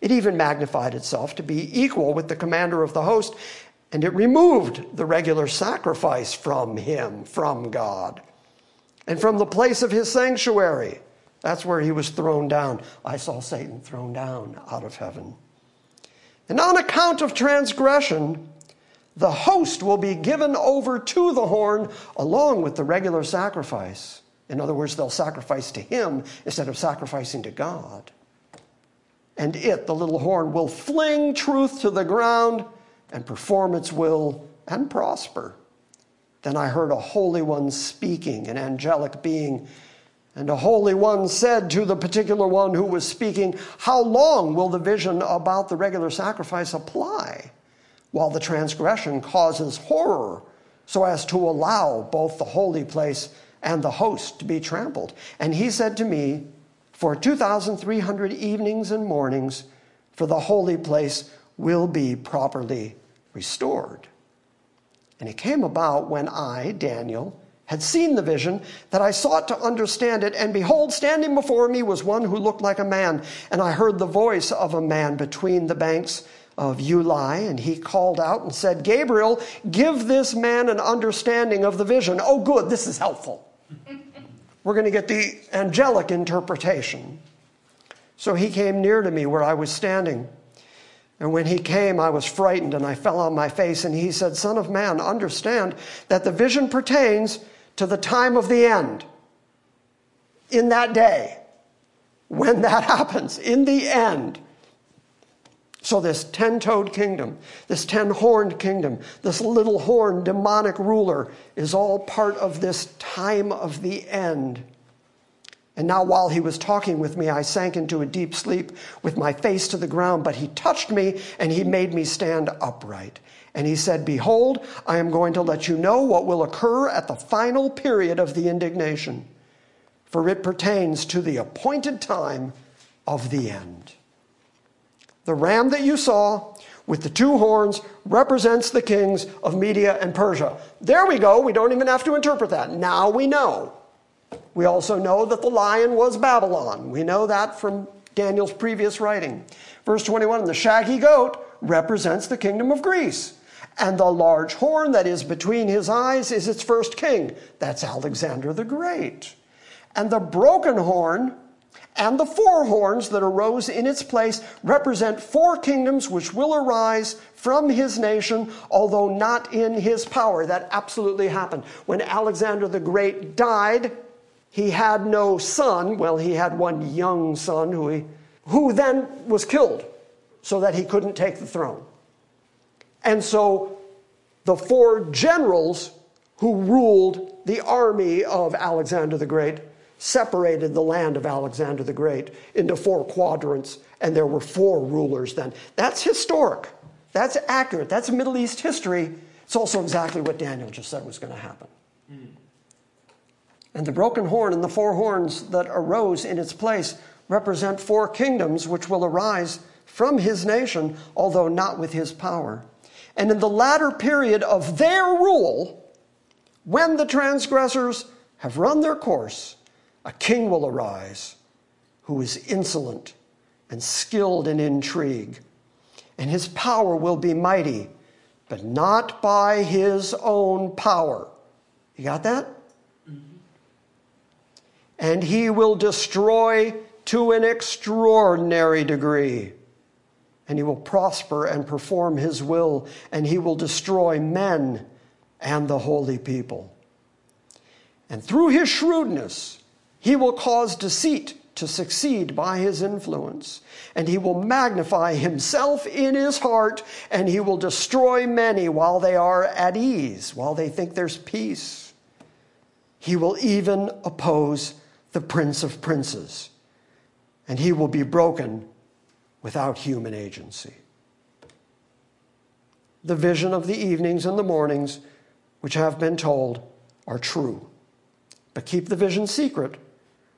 It even magnified itself to be equal with the commander of the host, and it removed the regular sacrifice from him, from God, and from the place of his sanctuary. That's where he was thrown down. I saw Satan thrown down out of heaven. And on account of transgression, the host will be given over to the horn along with the regular sacrifice. In other words, they'll sacrifice to him instead of sacrificing to God and it, the little horn, will fling truth to the ground and perform its will and prosper. Then I heard a holy one speaking, an angelic being. And a holy one said to the particular one who was speaking, How long will the vision about the regular sacrifice apply? While the transgression causes horror, so as to allow both the holy place and the host to be trampled. And he said to me, for 2,300 evenings and mornings, for the holy place will be properly restored. And it came about when I, Daniel, had seen the vision that I sought to understand it, and behold, standing before me was one who looked like a man, and I heard the voice of a man between the banks of Ulai, and he called out and said, Gabriel, give this man an understanding of the vision. Oh, good, this is helpful. We're going to get the angelic interpretation. So he came near to me where I was standing. And when he came, I was frightened and I fell on my face. And he said, Son of man, understand that the vision pertains to the time of the end. In that day, when that happens, in the end. So, this ten toed kingdom, this ten horned kingdom, this little horn demonic ruler is all part of this time of the end. And now, while he was talking with me, I sank into a deep sleep with my face to the ground. But he touched me and he made me stand upright. And he said, Behold, I am going to let you know what will occur at the final period of the indignation, for it pertains to the appointed time of the end. The ram that you saw with the two horns represents the kings of Media and Persia. There we go. We don't even have to interpret that. Now we know. We also know that the lion was Babylon. We know that from Daniel's previous writing. Verse 21 the shaggy goat represents the kingdom of Greece. And the large horn that is between his eyes is its first king. That's Alexander the Great. And the broken horn and the four horns that arose in its place represent four kingdoms which will arise from his nation, although not in his power. That absolutely happened. When Alexander the Great died, he had no son. Well, he had one young son who, he, who then was killed so that he couldn't take the throne. And so the four generals who ruled the army of Alexander the Great separated the land of Alexander the Great into four quadrants, and there were four rulers then. That's historic. That's accurate. That's Middle East history. It's also exactly what Daniel just said was going to happen. And the broken horn and the four horns that arose in its place represent four kingdoms which will arise from his nation, although not with his power. And in the latter period of their rule, when the transgressors have run their course, a king will arise who is insolent and skilled in intrigue. And his power will be mighty, but not by his own power. You got that? Mm-hmm. and he will destroy to an extraordinary degree. And he will prosper and perform his will, and he will destroy men and the holy people. And through his shrewdness, he will cause deceit to succeed by his influence. And he will magnify himself in his heart, and he will destroy many while they are at ease, while they think there's peace. He will even oppose the Prince of Princes, and he will be broken without human agency. The vision of the evenings and the mornings, which have been told, are true. But keep the vision secret,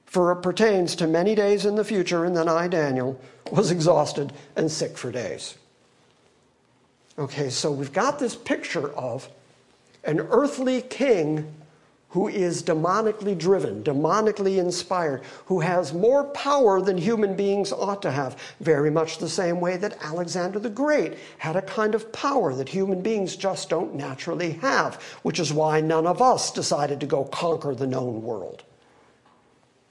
for it pertains to many days in the future, and then I, Daniel, was exhausted and sick for days. Okay, so we've got this picture of an earthly king who is demonically driven, demonically inspired, who has more power than human beings ought to have, very much the same way that Alexander the Great had a kind of power that human beings just don't naturally have, which is why none of us decided to go conquer the known world.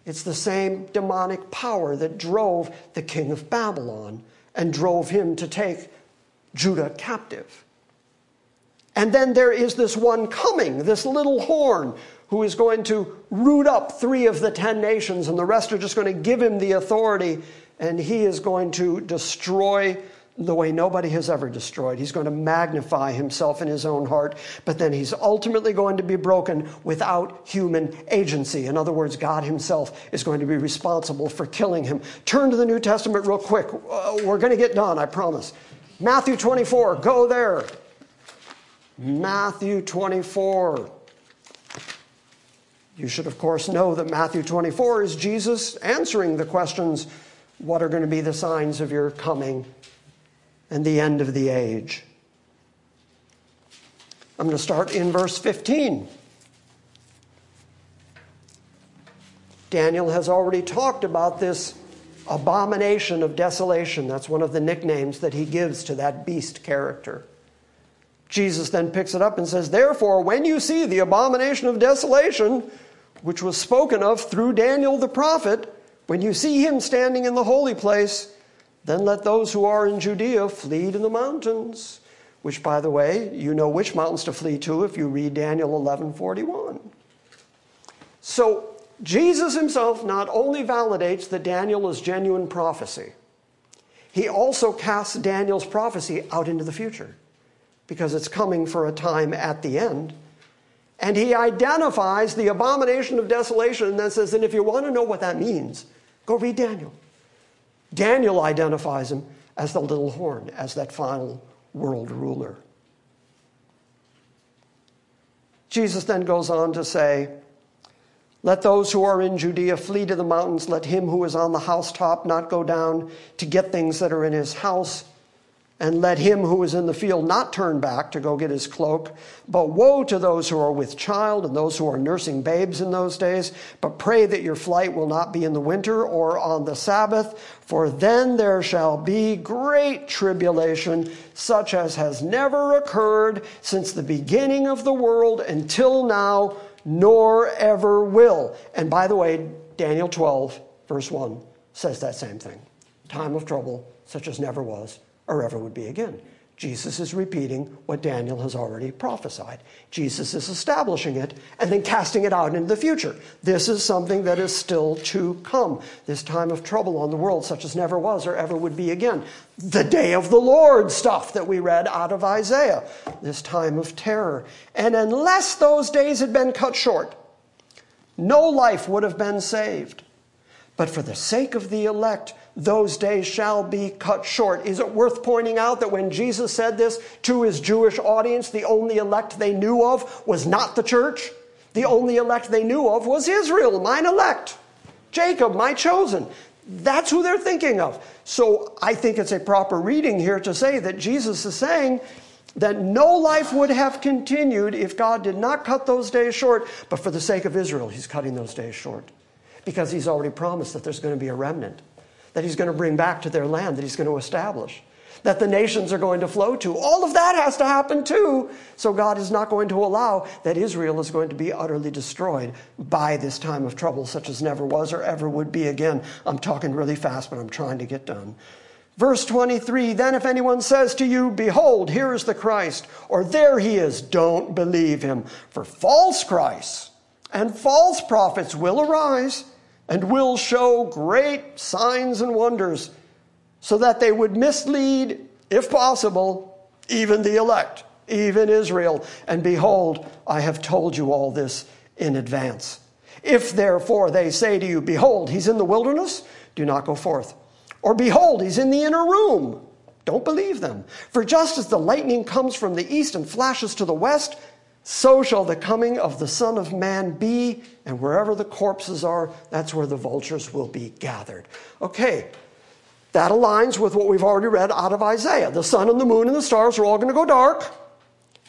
It's the same demonic power that drove the king of Babylon and drove him to take Judah captive. And then there is this one coming, this little horn, who is going to root up three of the ten nations, and the rest are just going to give him the authority, and he is going to destroy the way nobody has ever destroyed. He's going to magnify himself in his own heart, but then he's ultimately going to be broken without human agency. In other words, God himself is going to be responsible for killing him. Turn to the New Testament real quick. Uh, we're going to get done, I promise. Matthew 24, go there. Matthew 24. You should, of course, know that Matthew 24 is Jesus answering the questions what are going to be the signs of your coming and the end of the age? I'm going to start in verse 15. Daniel has already talked about this abomination of desolation. That's one of the nicknames that he gives to that beast character. Jesus then picks it up and says, Therefore, when you see the abomination of desolation, which was spoken of through Daniel the prophet, when you see him standing in the holy place, then let those who are in Judea flee to the mountains, which, by the way, you know which mountains to flee to if you read Daniel 11 41. So, Jesus himself not only validates that Daniel is genuine prophecy, he also casts Daniel's prophecy out into the future because it's coming for a time at the end. And he identifies the abomination of desolation and then says, and if you want to know what that means, go read Daniel. Daniel identifies him as the little horn, as that final world ruler. Jesus then goes on to say, Let those who are in Judea flee to the mountains. Let him who is on the housetop not go down to get things that are in his house and let him who is in the field not turn back to go get his cloak. But woe to those who are with child and those who are nursing babes in those days. But pray that your flight will not be in the winter or on the Sabbath, for then there shall be great tribulation, such as has never occurred since the beginning of the world until now, nor ever will. And by the way, Daniel 12, verse 1 says that same thing time of trouble, such as never was or ever would be again. Jesus is repeating what Daniel has already prophesied. Jesus is establishing it and then casting it out into the future. This is something that is still to come. This time of trouble on the world, such as never was or ever would be again. The day of the Lord stuff that we read out of Isaiah. This time of terror. And unless those days had been cut short, no life would have been saved. But for the sake of the elect, those days shall be cut short. Is it worth pointing out that when Jesus said this to his Jewish audience, the only elect they knew of was not the church? The only elect they knew of was Israel, mine elect. Jacob, my chosen. That's who they're thinking of. So I think it's a proper reading here to say that Jesus is saying that no life would have continued if God did not cut those days short, but for the sake of Israel, he's cutting those days short because he's already promised that there's going to be a remnant that he's going to bring back to their land, that he's going to establish, that the nations are going to flow to. All of that has to happen too. So God is not going to allow that Israel is going to be utterly destroyed by this time of trouble, such as never was or ever would be again. I'm talking really fast, but I'm trying to get done. Verse 23 Then if anyone says to you, Behold, here is the Christ, or there he is, don't believe him. For false Christs and false prophets will arise and will show great signs and wonders, so that they would mislead, if possible, even the elect, even Israel. And behold, I have told you all this in advance. If therefore they say to you, Behold, he's in the wilderness, do not go forth. Or behold, he's in the inner room. Don't believe them. For just as the lightning comes from the east and flashes to the west, so shall the coming of the Son of Man be, and wherever the corpses are, that's where the vultures will be gathered. Okay, that aligns with what we've already read out of Isaiah. The sun and the moon and the stars are all going to go dark,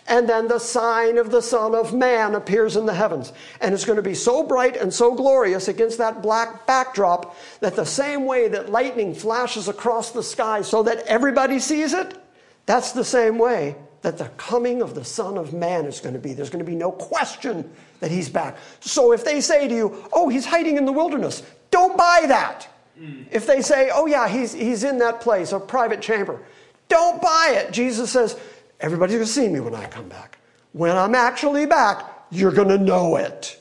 and then the sign of the Son of Man appears in the heavens. And it's going to be so bright and so glorious against that black backdrop that the same way that lightning flashes across the sky so that everybody sees it, that's the same way that the coming of the Son of Man is going to be. There's going to be no question that he's back. So if they say to you, oh, he's hiding in the wilderness, don't buy that. Mm. If they say, oh, yeah, he's, he's in that place, a private chamber, don't buy it. Jesus says, everybody's going to see me when I come back. When I'm actually back, you're going to know it.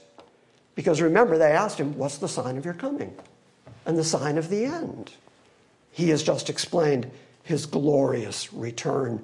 Because remember, they asked him, what's the sign of your coming? And the sign of the end. He has just explained his glorious return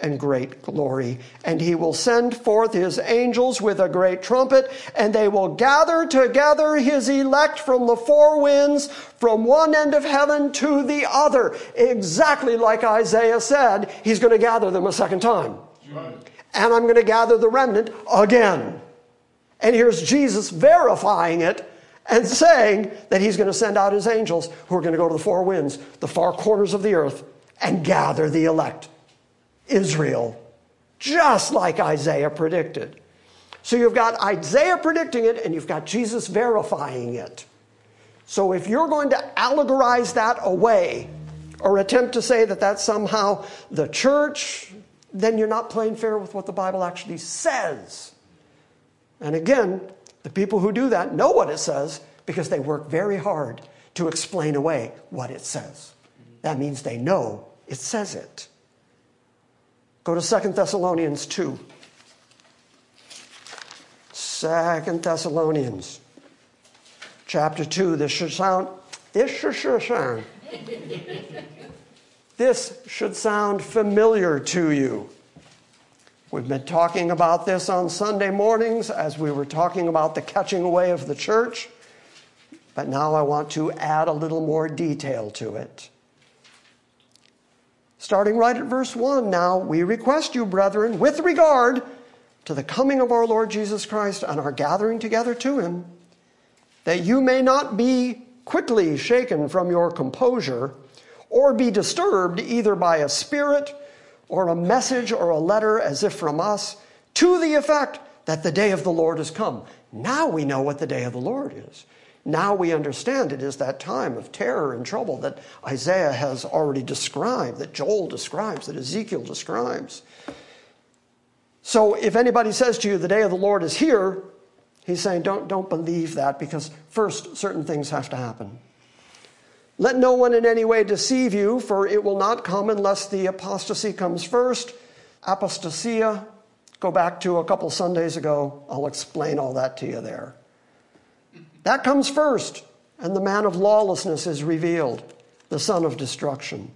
and great glory. And he will send forth his angels with a great trumpet, and they will gather together his elect from the four winds, from one end of heaven to the other. Exactly like Isaiah said, he's going to gather them a second time. Right. And I'm going to gather the remnant again. And here's Jesus verifying it and saying that he's going to send out his angels who are going to go to the four winds, the far corners of the earth, and gather the elect. Israel just like Isaiah predicted. So you've got Isaiah predicting it, and you've got Jesus verifying it. So if you're going to allegorize that away, or attempt to say that that's somehow the church, then you're not playing fair with what the Bible actually says. And again, the people who do that know what it says because they work very hard to explain away what it says. That means they know it says it. Go to 2 Thessalonians 2. 2 Thessalonians chapter 2. This should sound this should sound this should sound familiar to you. We've been talking about this on Sunday mornings as we were talking about the catching away of the church, but now I want to add a little more detail to it. Starting right at verse 1 now, we request you, brethren, with regard to the coming of our Lord Jesus Christ and our gathering together to him, that you may not be quickly shaken from your composure or be disturbed either by a spirit or a message or a letter as if from us to the effect that the day of the Lord has come. Now we know what the day of the Lord is. Now we understand it is that time of terror and trouble that Isaiah has already described, that Joel describes, that Ezekiel describes. So if anybody says to you, the day of the Lord is here, he's saying, don't, don't believe that because first, certain things have to happen. Let no one in any way deceive you, for it will not come unless the apostasy comes first. Apostasia, go back to a couple Sundays ago. I'll explain all that to you there. That comes first, and the man of lawlessness is revealed, the son of destruction,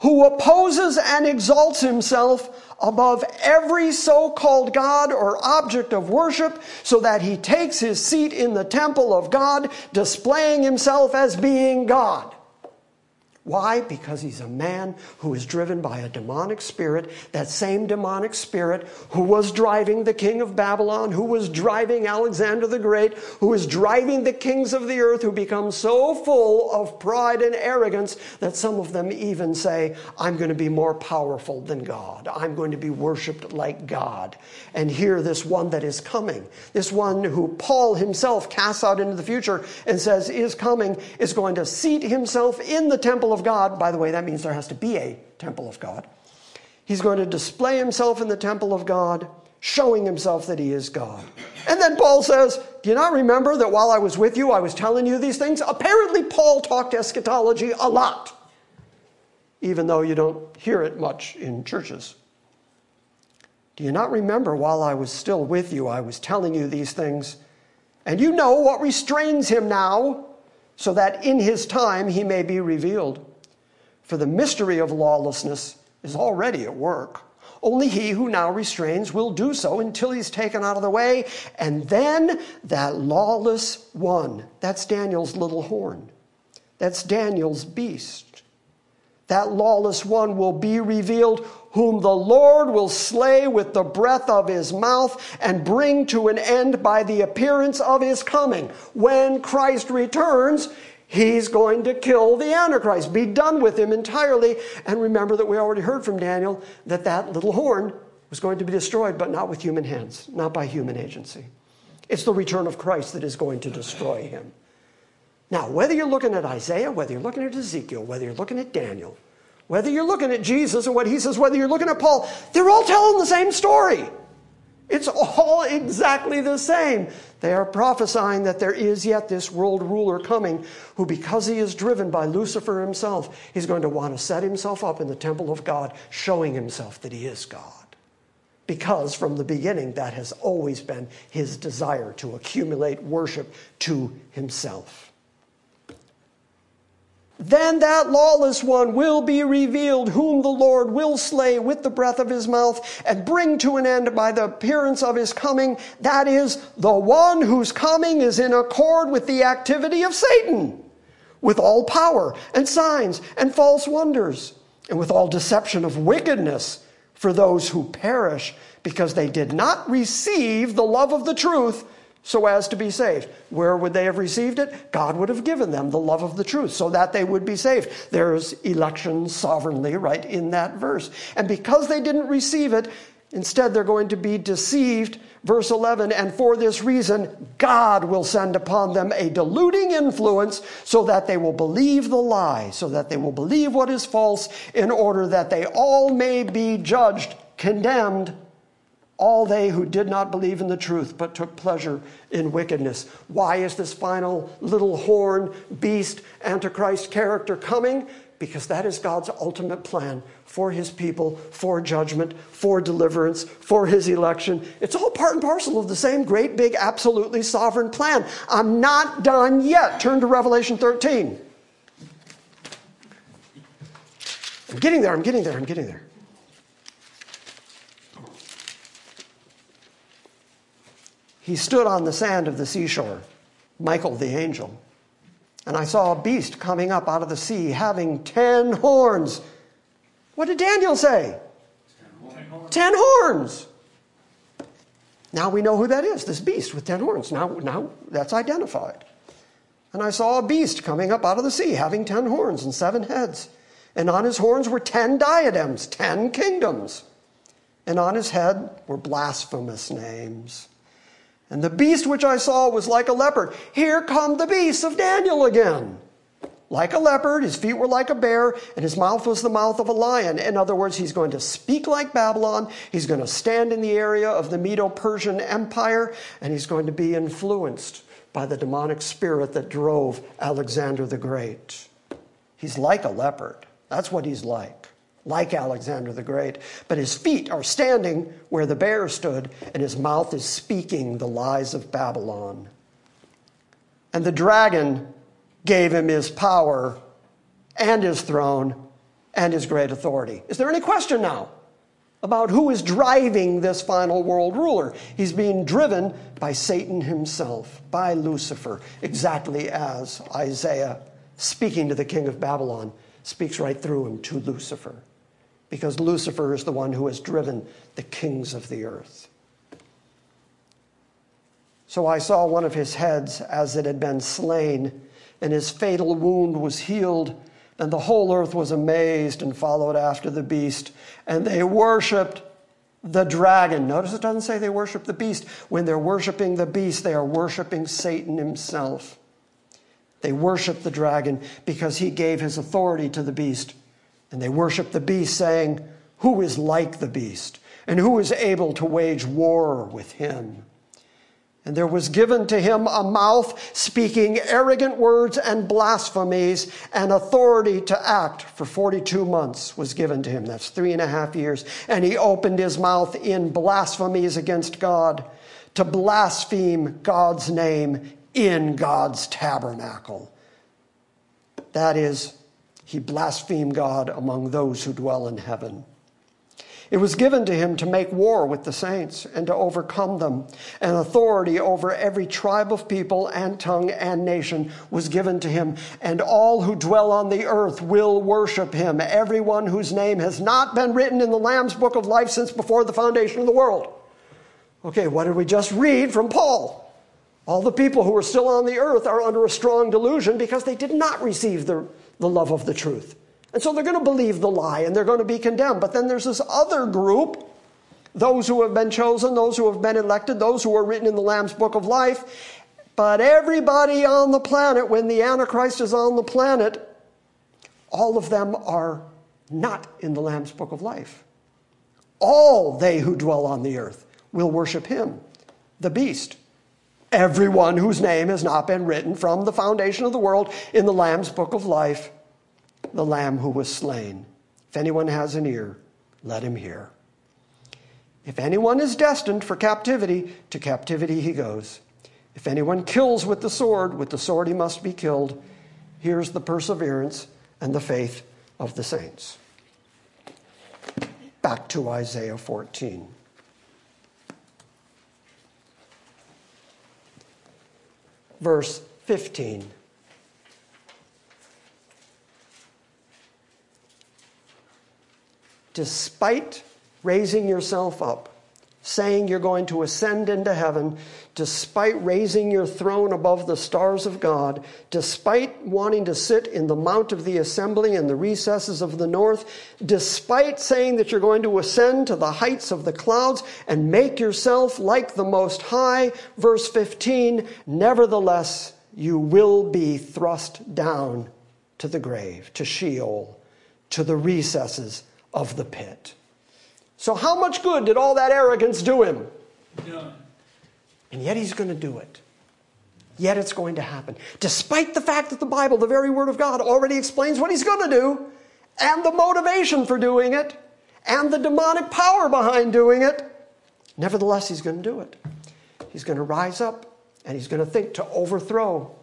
who opposes and exalts himself above every so called God or object of worship, so that he takes his seat in the temple of God, displaying himself as being God. Why? Because he's a man who is driven by a demonic spirit, that same demonic spirit who was driving the king of Babylon, who was driving Alexander the Great, who is driving the kings of the earth, who become so full of pride and arrogance that some of them even say, I'm going to be more powerful than God. I'm going to be worshiped like God. And here, this one that is coming, this one who Paul himself casts out into the future and says is coming, is going to seat himself in the temple of God, by the way, that means there has to be a temple of God. He's going to display himself in the temple of God, showing himself that he is God. And then Paul says, Do you not remember that while I was with you, I was telling you these things? Apparently, Paul talked eschatology a lot, even though you don't hear it much in churches. Do you not remember while I was still with you, I was telling you these things? And you know what restrains him now so that in his time he may be revealed. For the mystery of lawlessness is already at work. Only he who now restrains will do so until he's taken out of the way. And then that lawless one, that's Daniel's little horn, that's Daniel's beast. That lawless one will be revealed, whom the Lord will slay with the breath of his mouth and bring to an end by the appearance of his coming. When Christ returns, he's going to kill the Antichrist, be done with him entirely. And remember that we already heard from Daniel that that little horn was going to be destroyed, but not with human hands, not by human agency. It's the return of Christ that is going to destroy him. Now, whether you're looking at Isaiah, whether you're looking at Ezekiel, whether you're looking at Daniel, whether you're looking at Jesus or what he says, whether you're looking at Paul, they're all telling the same story. It's all exactly the same. They are prophesying that there is yet this world ruler coming who, because he is driven by Lucifer himself, he's going to want to set himself up in the temple of God, showing himself that he is God. Because from the beginning, that has always been his desire to accumulate worship to himself. Then that lawless one will be revealed, whom the Lord will slay with the breath of his mouth and bring to an end by the appearance of his coming. That is, the one whose coming is in accord with the activity of Satan, with all power and signs and false wonders, and with all deception of wickedness for those who perish because they did not receive the love of the truth so as to be saved. Where would they have received it? God would have given them the love of the truth so that they would be saved. There's election sovereignly right in that verse. And because they didn't receive it, Instead, they're going to be deceived. Verse 11, and for this reason, God will send upon them a deluding influence so that they will believe the lie, so that they will believe what is false, in order that they all may be judged, condemned, all they who did not believe in the truth but took pleasure in wickedness. Why is this final little horn, beast, Antichrist character coming? Because that is God's ultimate plan for his people, for judgment, for deliverance, for his election. It's all part and parcel of the same great, big, absolutely sovereign plan. I'm not done yet. Turn to Revelation 13. I'm getting there, I'm getting there, I'm getting there. He stood on the sand of the seashore, Michael the angel. And I saw a beast coming up out of the sea, having ten horns what did Daniel say? Ten horns. Ten horns. Now we know who that is, this beast with ten horns. Now, now that's identified. And I saw a beast coming up out of the sea, having ten horns and seven heads. And on his horns were ten diadems, ten kingdoms. And on his head were blasphemous names. And the beast which I saw was like a leopard. Here come the beasts of Daniel again like a leopard, his feet were like a bear, and his mouth was the mouth of a lion. In other words, he's going to speak like Babylon, he's going to stand in the area of the Medo Persian Empire, and he's going to be influenced by the demonic spirit that drove Alexander the Great. He's like a leopard. That's what he's like, like Alexander the Great. But his feet are standing where the bear stood, and his mouth is speaking the lies of Babylon. And the dragon gave him his power and his throne and his great authority. Is there any question now about who is driving this final world ruler? He's being driven by Satan himself, by Lucifer, exactly as Isaiah, speaking to the king of Babylon, speaks right through him to Lucifer. Because Lucifer is the one who has driven the kings of the earth. So I saw one of his heads as it had been slain and his fatal wound was healed. And the whole earth was amazed and followed after the beast. And they worshiped the dragon. Notice it doesn't say they worship the beast. When they're worshiping the beast, they are worshiping Satan himself. They worship the dragon because he gave his authority to the beast. And they worship the beast, saying, Who is like the beast? And who is able to wage war with him? And there was given to him a mouth speaking arrogant words and blasphemies, and authority to act for 42 months was given to him. That's three and a half years. And he opened his mouth in blasphemies against God, to blaspheme God's name in God's tabernacle. That is, he blasphemed God among those who dwell in heaven. It was given to him to make war with the saints and to overcome them. And authority over every tribe of people and tongue and nation was given to him. And all who dwell on the earth will worship him, everyone whose name has not been written in the Lamb's book of life since before the foundation of the world. Okay, what did we just read from Paul? All the people who are still on the earth are under a strong delusion because they did not receive the, the love of the truth. And so they're going to believe the lie and they're going to be condemned. But then there's this other group, those who have been chosen, those who have been elected, those who are written in the Lamb's book of life. But everybody on the planet, when the Antichrist is on the planet, all of them are not in the Lamb's book of life. All they who dwell on the earth will worship him, the beast. Everyone whose name has not been written from the foundation of the world in the Lamb's book of life the Lamb who was slain. If anyone has an ear, let him hear. If anyone is destined for captivity, to captivity he goes. If anyone kills with the sword, with the sword he must be killed. Here's the perseverance and the faith of the saints. Back to Isaiah 14. Verse 15. despite raising yourself up saying you're going to ascend into heaven, despite raising your throne above the stars of God, despite wanting to sit in the mount of the assembly in the recesses of the north, despite saying that you're going to ascend to the heights of the clouds and make yourself like the Most High, verse 15, nevertheless, you will be thrust down to the grave, to Sheol, to the recesses of the pit. So, how much good did all that arrogance do him? None. And yet he's going to do it. Yet it's going to happen. Despite the fact that the Bible, the very Word of God, already explains what he's going to do, and the motivation for doing it, and the demonic power behind doing it, nevertheless, he's going to do it. He's going to rise up and he's going to think to overthrow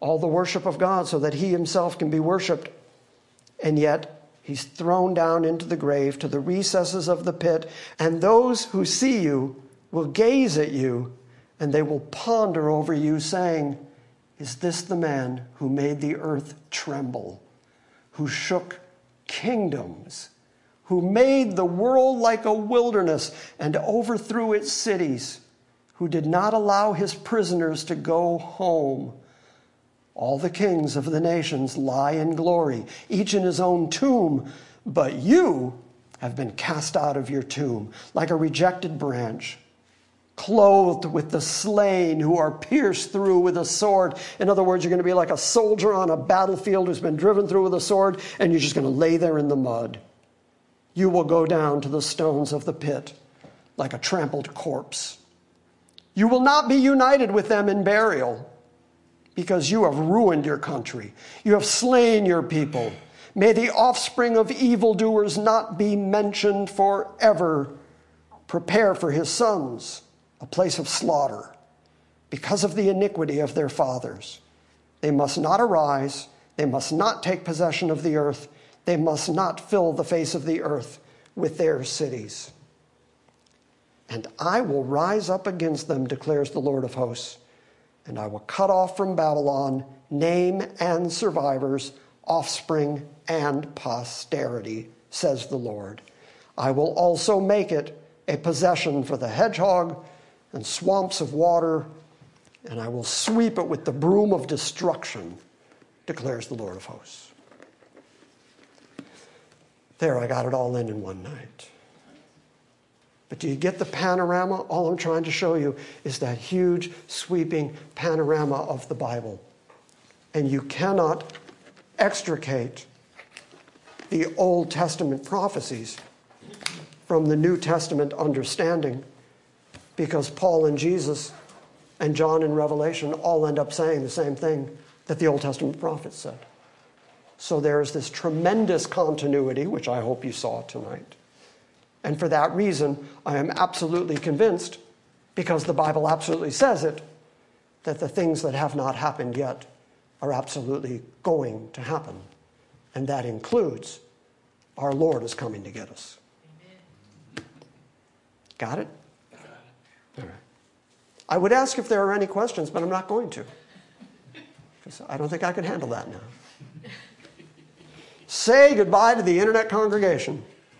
all the worship of God so that he himself can be worshiped. And yet, He's thrown down into the grave to the recesses of the pit, and those who see you will gaze at you and they will ponder over you, saying, Is this the man who made the earth tremble, who shook kingdoms, who made the world like a wilderness and overthrew its cities, who did not allow his prisoners to go home? All the kings of the nations lie in glory, each in his own tomb, but you have been cast out of your tomb like a rejected branch, clothed with the slain who are pierced through with a sword. In other words, you're going to be like a soldier on a battlefield who's been driven through with a sword, and you're just going to lay there in the mud. You will go down to the stones of the pit like a trampled corpse. You will not be united with them in burial because you have ruined your country. You have slain your people. May the offspring of evildoers not be mentioned forever. Prepare for his sons a place of slaughter because of the iniquity of their fathers. They must not arise. They must not take possession of the earth. They must not fill the face of the earth with their cities. And I will rise up against them, declares the Lord of hosts and I will cut off from Babylon name and survivors, offspring and posterity, says the Lord. I will also make it a possession for the hedgehog and swamps of water, and I will sweep it with the broom of destruction, declares the Lord of hosts. There, I got it all in in one night. But do you get the panorama? All I'm trying to show you is that huge, sweeping panorama of the Bible. And you cannot extricate the Old Testament prophecies from the New Testament understanding because Paul and Jesus and John in Revelation all end up saying the same thing that the Old Testament prophets said. So there's this tremendous continuity, which I hope you saw tonight. And for that reason, I am absolutely convinced, because the Bible absolutely says it, that the things that have not happened yet are absolutely going to happen. And that includes our Lord is coming to get us. Amen. Got it? All right. I would ask if there are any questions, but I'm not going to. Because I don't think I can handle that now. Say goodbye to the internet congregation.